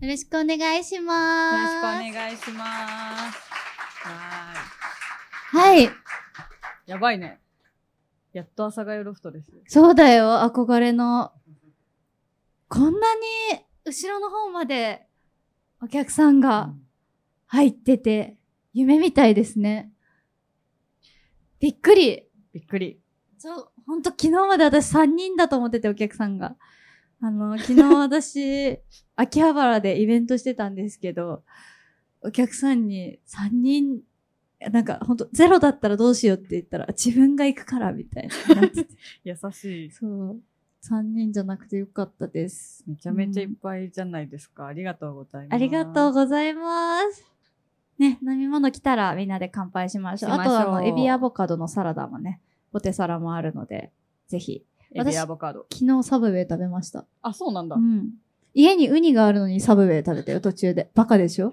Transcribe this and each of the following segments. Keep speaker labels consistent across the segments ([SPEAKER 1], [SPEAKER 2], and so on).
[SPEAKER 1] よろしくお願いし
[SPEAKER 2] よろ
[SPEAKER 1] ます。
[SPEAKER 2] しくお願いします。は
[SPEAKER 1] はい。
[SPEAKER 2] やばいね。やっと阿佐ヶ谷ロフトですよ。
[SPEAKER 1] そうだよ、憧れの。こんなに後ろの方までお客さんが入ってて、夢みたいですね。びっくり。
[SPEAKER 2] びっくり。
[SPEAKER 1] そう、ほんと昨日まで私3人だと思っててお客さんが。あの、昨日私、秋葉原でイベントしてたんですけど、お客さんに3人、なんかほんとゼロだったらどうしようって言ったら自分が行くからみたいな。
[SPEAKER 2] 優しい。
[SPEAKER 1] そう。3人じゃなくてよかったです。
[SPEAKER 2] めちゃめちゃいっぱいじゃないですか。ありがとうございます。
[SPEAKER 1] ありがとうございます。ね、飲み物来たらみんなで乾杯しましょう。
[SPEAKER 2] しましょう
[SPEAKER 1] あとあの、エビアボカドのサラダもね、ポテサラもあるので、ぜひ。
[SPEAKER 2] エビアボカド。
[SPEAKER 1] 昨日サブウェイ食べました。
[SPEAKER 2] あ、そうなんだ
[SPEAKER 1] う。ん。家にウニがあるのにサブウェイ食べたよ、途中で。バカでしょ？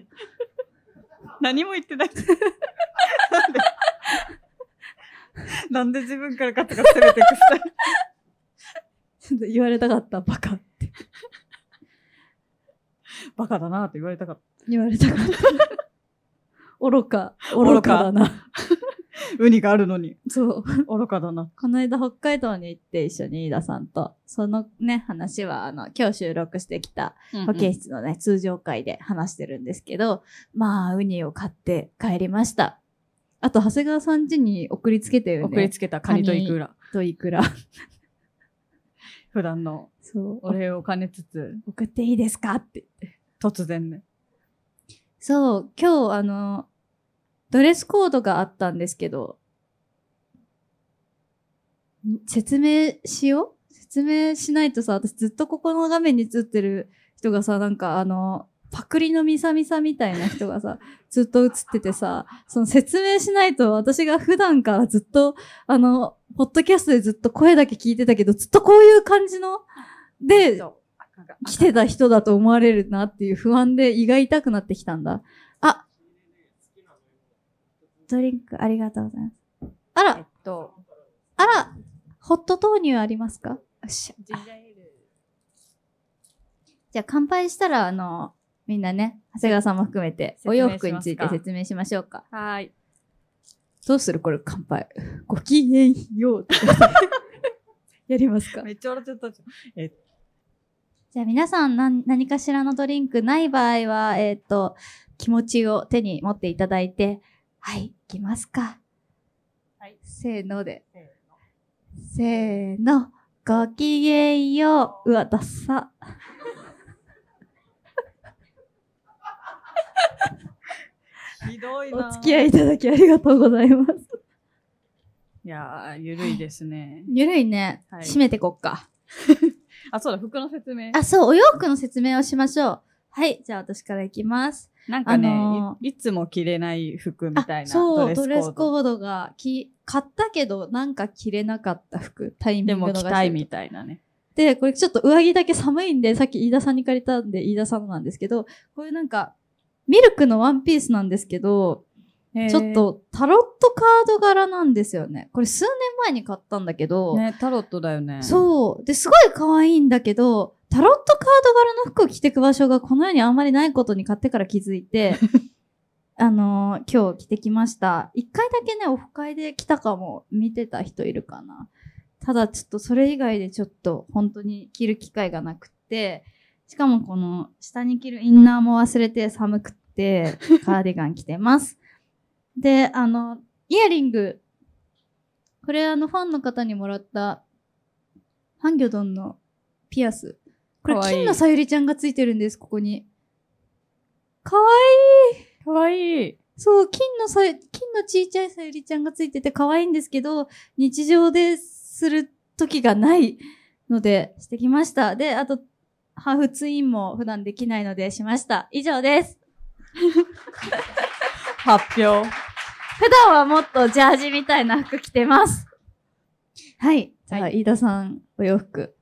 [SPEAKER 2] 何も言ってない。なんで？なんで自分からガツガツ攻めていくスタイル
[SPEAKER 1] ちょっと言われたかった、バカって。
[SPEAKER 2] バカだなって言われたかった。
[SPEAKER 1] 言われたかった。愚か、愚かだな。
[SPEAKER 2] ウニがあるのに。
[SPEAKER 1] そう。
[SPEAKER 2] 愚かだな。
[SPEAKER 1] この間北海道に行って一緒に飯田さんと、そのね、話はあの、今日収録してきた保健室のね、通常会で話してるんですけど、まあ、ウニを買って帰りました。あと、長谷川さん家に送りつけてよね。
[SPEAKER 2] 送りつけたカニとイクラ。
[SPEAKER 1] といくら。
[SPEAKER 2] 普段の
[SPEAKER 1] そう。
[SPEAKER 2] お礼を兼ねつつ、
[SPEAKER 1] 送っていいですか？って言って。
[SPEAKER 2] 突然ね。
[SPEAKER 1] そう、今日あの、ドレスコードがあったんですけど、ん説明しよう？説明しないとさ、私ずっとここの画面に映ってる人がさ、なんかあの、パクリのミサミサみたいな人がさ、ずっと映っててさ、その説明しないと私が普段からずっと、あの、ポッドキャストでずっと声だけ聞いてたけど、ずっとこういう感じの、で、来てた人だと思われるなっていう不安で胃が痛くなってきたんだ。あドリンクありがとうございます。あ
[SPEAKER 2] え
[SPEAKER 1] ら
[SPEAKER 2] っ、と、
[SPEAKER 1] あら、ホット豆乳ありますか？よっしゃ。じゃあ乾杯したら、あの、みんなね、長谷川さんも含めて、お洋服について説明しましょうか。
[SPEAKER 2] はーい。
[SPEAKER 1] どうするこれ乾杯。ごきげんよう。やりますか？
[SPEAKER 2] めっちゃ笑っちゃったじゃん。え、
[SPEAKER 1] じゃあ皆さん何何かしらのドリンクない場合は、えっ、と、気持ちを手に持っていただいて、はい、いきますか。
[SPEAKER 2] はい。
[SPEAKER 1] せーので。
[SPEAKER 2] せ
[SPEAKER 1] せーの。ごきげんよう。うわ、ダッサ。
[SPEAKER 2] ひどい
[SPEAKER 1] お
[SPEAKER 2] な。
[SPEAKER 1] 付き合いいただきありがとうございます。
[SPEAKER 2] いやー、ゆるいですね。
[SPEAKER 1] ゆるいね。
[SPEAKER 2] はい
[SPEAKER 1] 締めてこっか。
[SPEAKER 2] あ、そうだ、服の説明。
[SPEAKER 1] あ、そう、お洋服の説明をしましょう。はい、じゃあ私からいきます。
[SPEAKER 2] なんかね、
[SPEAKER 1] あの
[SPEAKER 2] いいつも着れない服みたいな
[SPEAKER 1] あそう、ド
[SPEAKER 2] ドレスコード。
[SPEAKER 1] レスコードがき、買ったけど、なんか着れなかった服、タイミ
[SPEAKER 2] でも
[SPEAKER 1] ング逃して
[SPEAKER 2] 着たいみたいなね。
[SPEAKER 1] で、これちょっと上着だけ寒いんで、さっき飯田さんに借りたんで、飯田さんのなんですけど、こういうなんか、ミルクのワンピースなんですけど、ちょっとタロットカード柄なんですよね。これ数年前に買ったんだけど、
[SPEAKER 2] ね、タロットだよね。
[SPEAKER 1] そう。で、すごい可愛いんだけど、タロットカード柄の服を着てく場所がこの世にあんまりないことに買ってから気づいて、あのー今日着てきました。一回だけね、オフ会で着たかも見てた人いるかな。ただちょっとそれ以外でちょっと本当に着る機会がなくって、しかもこの下に着るインナーも忘れて寒くって、カーディガン着てます。で、あの、イヤリング。これあのファンの方にもらった、ハンギョドンのピアス。これ金のさゆりちゃんがついてるんです、ここに。かわいい
[SPEAKER 2] かわいい。
[SPEAKER 1] そう、金のさゆ、金のちいちゃいさゆりちゃんがついてて可愛いんですけど、日常でする時がないので、してきました。で、あと、ハーフツインも普段できないのでしました。以上です。
[SPEAKER 2] 発表。
[SPEAKER 1] 普段はもっとジャージみたいな服着てます。はい。じゃあ、
[SPEAKER 2] は
[SPEAKER 1] 飯田さん、お洋服。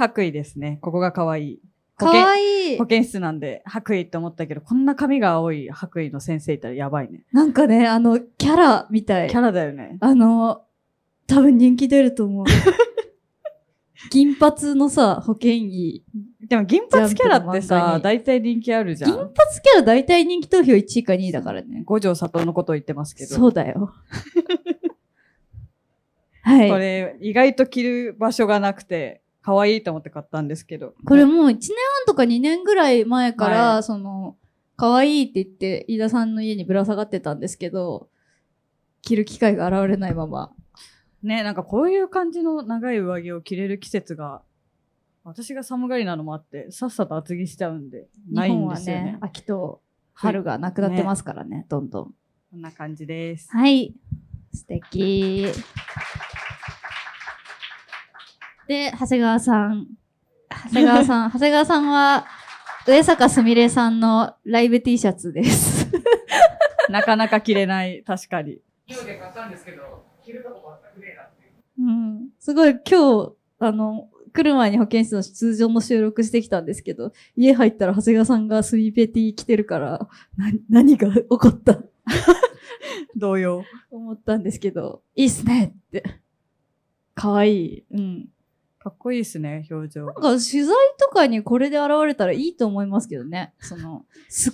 [SPEAKER 2] 白衣ですね。ここがかわいい。
[SPEAKER 1] かわいい
[SPEAKER 2] 保。健室なんで白衣って思ったけど、こんな髪が青い白衣の先生いたらやばいね。
[SPEAKER 1] なんかね、あの、キャラみたい
[SPEAKER 2] キ。ャラだよね。
[SPEAKER 1] あの、多分人気出ると思う。銀髪のさ、保険医。
[SPEAKER 2] でも銀髪キャラってさ、
[SPEAKER 1] に
[SPEAKER 2] 大体人気あるじゃ
[SPEAKER 1] 銀髪
[SPEAKER 2] ん。
[SPEAKER 1] キャラ大体人気投票1位か2位だからね。
[SPEAKER 2] 五条里のことを言ってますけど。
[SPEAKER 1] そうだよ。はい。
[SPEAKER 2] これ、意外と着る場所がなくて、可愛いと思って買ったんですけど。
[SPEAKER 1] これもう1年半とか2年ぐらい前から、
[SPEAKER 2] は
[SPEAKER 1] その、可愛いって言って、飯田さんの家にぶら下がってたんですけど、着る機会が現れないまま。
[SPEAKER 2] ね、なんかこういう感じの長い上着を着れる季節が、私が寒がりなのもあって、さっさと厚着しちゃうんで、ないんですよね。
[SPEAKER 1] 秋と春がなくなってますからね、どんどん。
[SPEAKER 2] こんな感じです。
[SPEAKER 1] はい。素敵。で、長谷川さん。長谷川さん。長谷川さんは、上坂すみれさんのライブ T シャツです。
[SPEAKER 2] なかなか着れない、確かに。
[SPEAKER 1] うん。すごい今日、あの、来る前に保健室の通常の収録してきたんですけど、家入ったら長谷川さんがスミペティ着てるから、な、何が起こった？
[SPEAKER 2] 同様。
[SPEAKER 1] 思ったんですけど、いいっすねって。かわいい。うん。
[SPEAKER 2] かっこいいですね、表情
[SPEAKER 1] なん。か取材とかにこれで現れたらいいと思いますけどね。その、すっ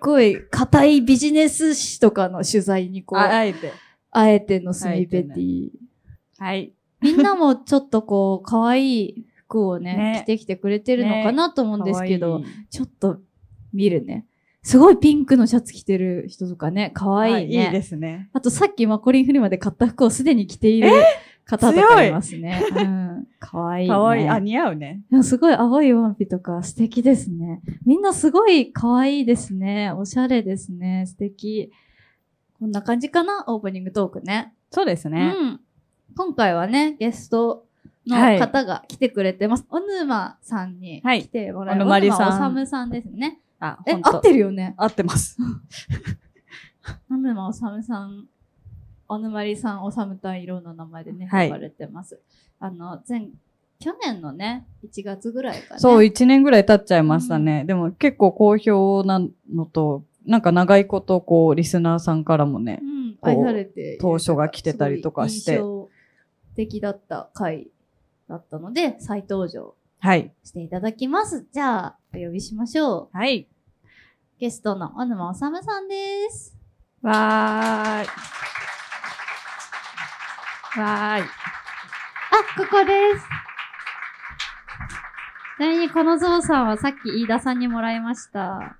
[SPEAKER 1] ごい硬いビジネス誌とかの取材にこう、
[SPEAKER 2] あ、
[SPEAKER 1] あ
[SPEAKER 2] あえて。
[SPEAKER 1] えてのスミペティ。
[SPEAKER 2] はい。
[SPEAKER 1] みんなもちょっとこう、可愛い服をね、
[SPEAKER 2] ね
[SPEAKER 1] 着てきてくれてるのかなと思うんですけど、
[SPEAKER 2] 可愛い
[SPEAKER 1] ちょっと見るね。すごいピンクのシャツ着てる人とかね、可愛いね。
[SPEAKER 2] はいいいですね。
[SPEAKER 1] あとさっきマコリンフリマで買った服をすでに着ている方とかいますね。うん。可愛いね。
[SPEAKER 2] かわいい。あ、似合うね。
[SPEAKER 1] すごい青いワンピとか素敵ですね。みんなすごい可愛いですね。おしゃれですね。素敵。こんな感じかな？オープニングトークね。
[SPEAKER 2] そうですね。
[SPEAKER 1] うん。今回はね、ゲストの
[SPEAKER 2] はい
[SPEAKER 1] 方が来てくれてます。小沼さんに
[SPEAKER 2] はい
[SPEAKER 1] 来てもらい
[SPEAKER 2] 小
[SPEAKER 1] ます。
[SPEAKER 2] 沼りさん
[SPEAKER 1] 小沼おさむさんですね。
[SPEAKER 2] あ、
[SPEAKER 1] え、合ってるよね。
[SPEAKER 2] 合ってます。
[SPEAKER 1] 小沼おさむさん、小沼りさん、おさむたんいろんな名前でね、
[SPEAKER 2] はい
[SPEAKER 1] 呼ばれてます。あの、前、去年のね、1月ぐらいかね。
[SPEAKER 2] そう、一年ぐらい経っちゃいましたね。でも結構好評なのと、なんか長いこと、こう、リスナーさんからもね
[SPEAKER 1] う、ん、愛されて
[SPEAKER 2] 当初が来てたりとかして
[SPEAKER 1] 印象的だった回だったので、再登場
[SPEAKER 2] はい。
[SPEAKER 1] していただきます。じゃあ、お呼びしましょう。
[SPEAKER 2] はい。
[SPEAKER 1] ゲストの小沼治さんです。
[SPEAKER 2] わーい。わーい。
[SPEAKER 1] あ、ここです。ちなみにこのゾウさんはさっき飯田さんにもらいました。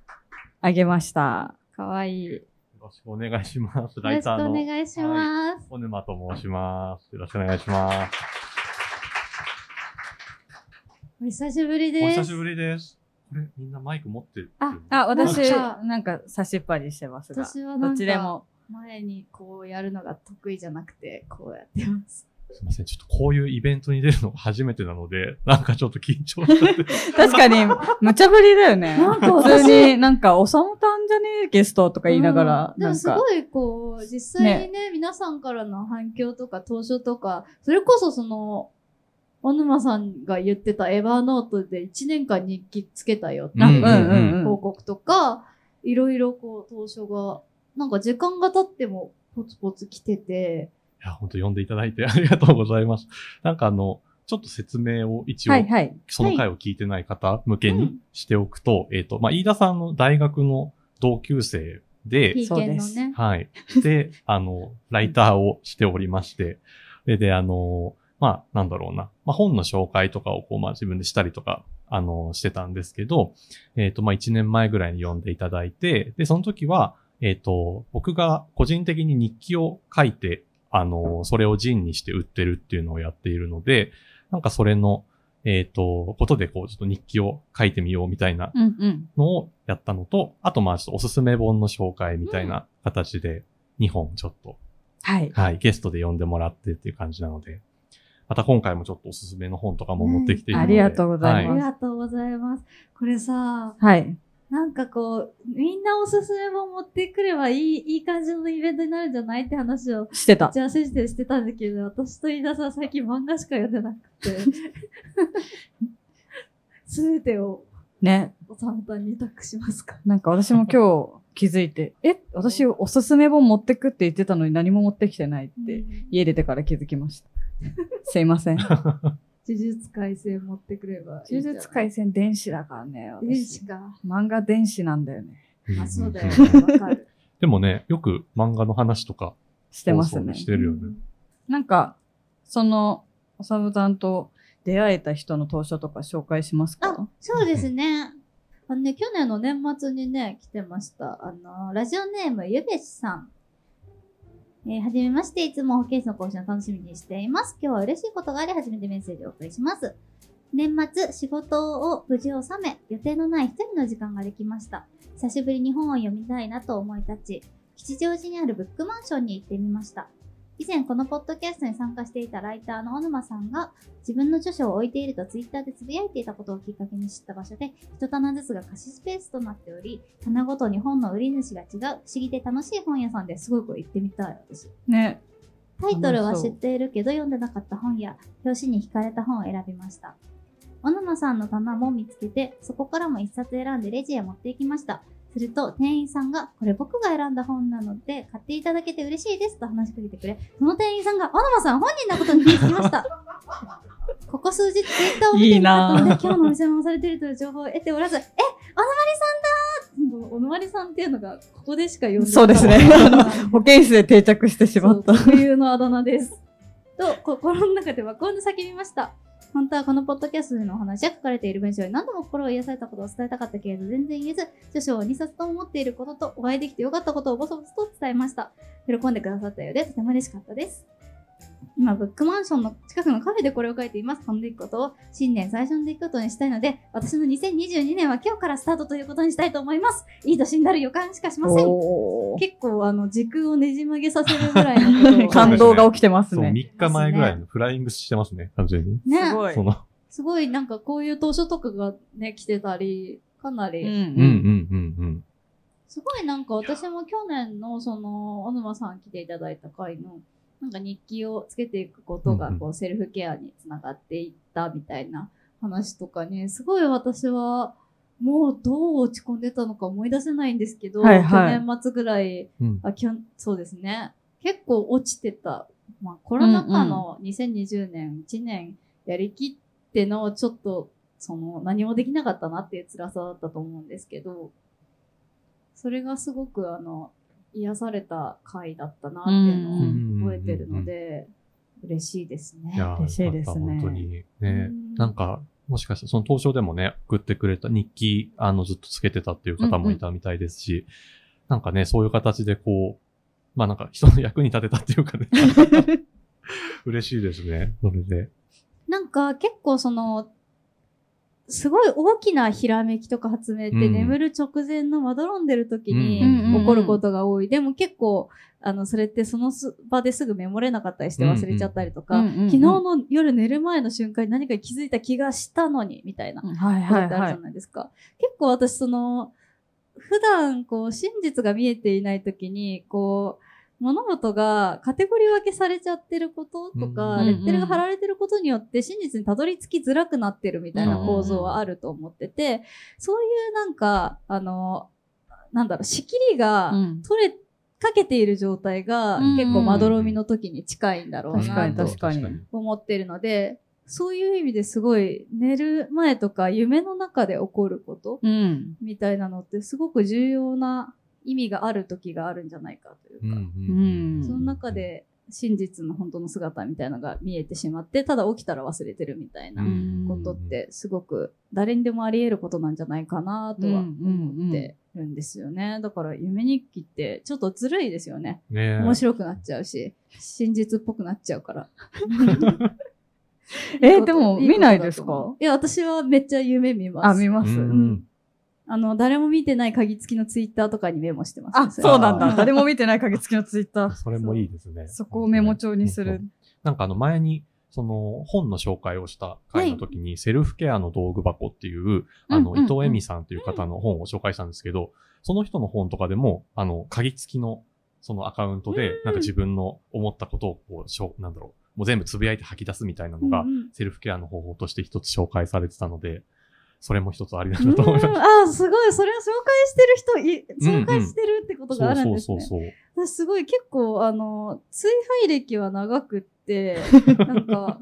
[SPEAKER 2] あげました。
[SPEAKER 1] かわいい。よ
[SPEAKER 3] よろしくお願いします。ラ
[SPEAKER 1] ろしくお
[SPEAKER 3] イターの
[SPEAKER 1] 願いします。
[SPEAKER 3] 小沼と申します。よろしくお願いします。
[SPEAKER 1] お久しぶりです。
[SPEAKER 3] お久しぶりです。これ、みんなマイク持ってる
[SPEAKER 1] あ
[SPEAKER 2] あ、私、
[SPEAKER 1] なんか
[SPEAKER 2] 差しっぱりしてますが。ど
[SPEAKER 1] 私はなんか
[SPEAKER 2] っちでも。
[SPEAKER 1] 前にこうやるのが得意じゃなくて、こうやってます。
[SPEAKER 3] すいません。ちょっとこういうイベントに出るのが初めてなので、なんかちょっと緊張してて。
[SPEAKER 2] 確かに、無茶ぶりだよね。
[SPEAKER 1] なんか
[SPEAKER 2] 普通になんか、おさむたんじゃねえゲストとか言いながら、
[SPEAKER 1] うんで
[SPEAKER 2] なんか、
[SPEAKER 1] もすごいこう、実際にね、皆さんからの反響とか当初とか、それこそその、小沼さんが言ってたエヴァーノートで1年間日記つけたよっていう。報告とか、いろいろこう、当初が、なんか時間が経ってもポツポツ来てて、
[SPEAKER 3] いや、本当呼んでいただいて ありがとうございます。なんかあの、ちょっと説明を一応、
[SPEAKER 2] はいはい。
[SPEAKER 3] その回を聞いてない方向けにしておくと、えっ、と、まあ、飯田さんの大学の同級生で、
[SPEAKER 2] そうです。
[SPEAKER 3] はい。で、あの、ライターをしておりまして、で、で、あの、まあ、なんだろうな。まあ、本の紹介とかをこう、まあ、自分でしたりとか、あの、してたんですけど、えっ、と、まあ、1年前ぐらいに読んでいただいて、で、その時は、えっ、と、僕が個人的に日記を書いて、あの、それをジンにして売ってるっていうのをやっているので、なんかそれの、えっ、と、ことでこう、ちょっと日記を書いてみようみたいな
[SPEAKER 2] うんうん。
[SPEAKER 3] のをやったのと、あとまあちょっとおすすめ本の紹介みたいな形で2本ちょっと、
[SPEAKER 2] はい。
[SPEAKER 3] はい、ゲストで呼んでもらってっていう感じなので、また今回もちょっとおすすめの本とかも持ってきているので、
[SPEAKER 2] うんありがとうござい
[SPEAKER 1] あ
[SPEAKER 2] ます
[SPEAKER 1] りがとうございます。これさ、
[SPEAKER 2] はい。
[SPEAKER 1] なんかこう、みんなおすすめ本持ってくればいい、いい感じのイベントになるんじゃないって話を
[SPEAKER 2] してた
[SPEAKER 1] 打。ち合わせしてしてたんだけど、私と飯田さん最近漫画しか読んでなくて、すべてを
[SPEAKER 2] ね。
[SPEAKER 1] おさんたんに託しますか。
[SPEAKER 2] なんか私も今日気づいて、え、私おすすめ本持ってくって言ってたのに何も持ってきてないって、家出てから気づきました。すいません。
[SPEAKER 1] じ呪術廻戦持ってくればいいん
[SPEAKER 2] 呪
[SPEAKER 1] じゃない？
[SPEAKER 2] 術廻戦電子だからね。私
[SPEAKER 1] 電子か。
[SPEAKER 2] 漫画電子なんだよね。
[SPEAKER 1] あ、そうだよ
[SPEAKER 3] ん
[SPEAKER 1] ね。わかる。
[SPEAKER 3] でもね、よく漫画の話とか
[SPEAKER 2] してますね。
[SPEAKER 3] してるよね。
[SPEAKER 2] なんか、その、おさぶさんと出会えた人の投書とか紹介します
[SPEAKER 1] あ
[SPEAKER 2] か、
[SPEAKER 1] そうですね。あのね、去年の年末にね、来てました。あの、ラジオネーム、ゆべしさん。えーはじめまして、いつも保健室の講師を楽しみにしています。今日は嬉しいことがあり、初めてメッセージをお送りします。年末、仕事を無事収め、予定のない一人の時間ができました。久しぶりに本を読みたいなと思い立ち、吉祥寺にあるブックマンションに行ってみました。以前このポッドキャストに参加していたライターの小沼さんが自分の著書を置いているとツイッターでつぶやいていたことをきっかけに知った場所で一棚ずつが貸しスペースとなっており棚ごとに本の売り主が違う不思議で楽しい本屋さんですごいこれ行ってみたい私
[SPEAKER 2] ね。
[SPEAKER 1] タイトルは知っているけど読んでなかった本や表紙に惹かれた本を選びました。小沼さんの棚も見つけてそこからも一冊選んでレジへ持っていきましたすると店員さんがこれ僕が選んだ本なので買っていただけて嬉しいですと話しかけてくれその店員さんが小沼さん本人のことに気づきました ここ数日ツイッターを見てみたので
[SPEAKER 2] いいな
[SPEAKER 1] 今日のお店もされているという情報を得ておらずえ小沼さんだー小沼さんっていうのがここでしか読んで
[SPEAKER 2] そうですね
[SPEAKER 1] あの
[SPEAKER 2] 保健室で定着してしまった。
[SPEAKER 1] そう特有のあだ名です。と、心の中ではこんな叫びました。本当はこのポッドキャストでのお話や書かれている文章に何度も心を癒されたことを伝えたかったけれど全然言えず、著書を2冊とも持っていることとお会いできてよかったことをぼそぼそと伝えました。喜んでくださったようでとても嬉しかったです。今、ブックマンションの近くのカフェでこれを書いています。この出来事を新年最初の出来事にしたいので、私の2022年は今日からスタートということにしたいと思います。いい年になる予感しかしません。結構あの時空をねじ曲げさせるぐらいの
[SPEAKER 2] 感動が起きてます
[SPEAKER 3] そう、
[SPEAKER 2] ね。
[SPEAKER 3] 3日前ぐらいのフライングしてますね、完全に。
[SPEAKER 1] ね
[SPEAKER 2] すごい。
[SPEAKER 3] その、
[SPEAKER 1] すごいなんかこういう当初とかがね来てたりかなり、
[SPEAKER 2] うん
[SPEAKER 3] うんうんうんうん。
[SPEAKER 1] すごいなんか私も去年のその小沼さん来ていただいた回のなんか日記をつけていくことがこうセルフケアにつながっていったみたいな話とかにすごい私はもうどう落ち込んでたのか思い出せないんですけど、
[SPEAKER 2] はいはい。
[SPEAKER 1] 去年末ぐらい
[SPEAKER 3] うん。
[SPEAKER 1] あきょんそうですね。結構落ちてた。まあ、コロナ禍の2020年1年やりきってのちょっと、その何もできなかったなっていう辛さだったと思うんですけど、それがすごくあの、癒された回だったなっていうのを覚えてるので、嬉しいですね。
[SPEAKER 2] 嬉しいですね。
[SPEAKER 3] 本当に。ね。
[SPEAKER 1] うん。
[SPEAKER 3] なんか、もしかしたらその東証でもね、送ってくれた日記、あの、ずっとつけてたっていう方もいたみたいですし、なんかね、そういう形でこう、まあなんか人の役に立てたっていうかね、嬉しいですね、それで。
[SPEAKER 1] なんか結構その、すごい大きなひらめきとか発明って
[SPEAKER 3] うん
[SPEAKER 1] 眠る直前のまどろんでる時
[SPEAKER 3] うん
[SPEAKER 1] に起こることが多い。でも結構、あの、それってそのす場ですぐメモれなかったりして忘れちゃったりとか、昨日の夜寝る前の瞬間に何かに気づいた気がしたのに、みたいなこ
[SPEAKER 2] はい
[SPEAKER 1] とってあるじゃ。ないですか。結構私その、普段こう真実が見えていない時に、こう、物事がカテゴリー分けされちゃってることとか、
[SPEAKER 3] うん
[SPEAKER 1] レッテルが貼られてることによって真実にたどり着きづらくなってるみたいな構造はあると思ってて、そういうなんか、あの、なんだろう、仕切りが
[SPEAKER 2] うん
[SPEAKER 1] 取れかけている状態が
[SPEAKER 2] うん
[SPEAKER 1] 結構まどろみの時に近いんだろうなと思ってるので、そういう意味ですごい寝る前とか夢の中で起こること
[SPEAKER 2] うん。
[SPEAKER 1] みたいなのってすごく重要な意味がある時があるんじゃないかというか、
[SPEAKER 2] うん
[SPEAKER 1] その中で真実の本当の姿みたいなのが見えてしまって、ただ起きたら忘れてるみたいな
[SPEAKER 2] うん
[SPEAKER 1] ことってすごく誰にでもあり得ることなんじゃないかなとは思ってるんですよね。だから夢日記ってちょっとずるいですよね。
[SPEAKER 3] ね
[SPEAKER 1] 面白くなっちゃうし、真実っぽくなっちゃうから。
[SPEAKER 2] え
[SPEAKER 1] いいこと
[SPEAKER 2] でも見ないですか？
[SPEAKER 1] いや、私はめっちゃ夢見ます。
[SPEAKER 2] あ、見ます。
[SPEAKER 3] うん
[SPEAKER 1] うんあの、誰も見てない鍵付きのツイッターとかにメモしてます、
[SPEAKER 2] あ、そうなんだ。誰も見てない鍵付きのツイッター。
[SPEAKER 3] それもいいですね。
[SPEAKER 2] そこをメモ帳にする。
[SPEAKER 3] なんかあの前に、その本の紹介をした回の時に、セルフケアの道具箱っていう、あの、伊藤恵美さんっていう方の本を紹介したんですけど、その人の本とかでも、あの、鍵付きの、そのアカウントで、なんか自分の思ったことを、こう、しょうなんだろう、もう全部つぶやいて吐き出すみたいなのが、セルフケアの方法として一つ紹介されてたので、それも一つありなんだと思いまし
[SPEAKER 1] うん
[SPEAKER 3] た。
[SPEAKER 1] あ、すごい。それを紹介してる人紹介してるってことがあるんですね。
[SPEAKER 3] そうそうそう
[SPEAKER 1] 私すごい結構、あの、追廃歴は長くって、なんか、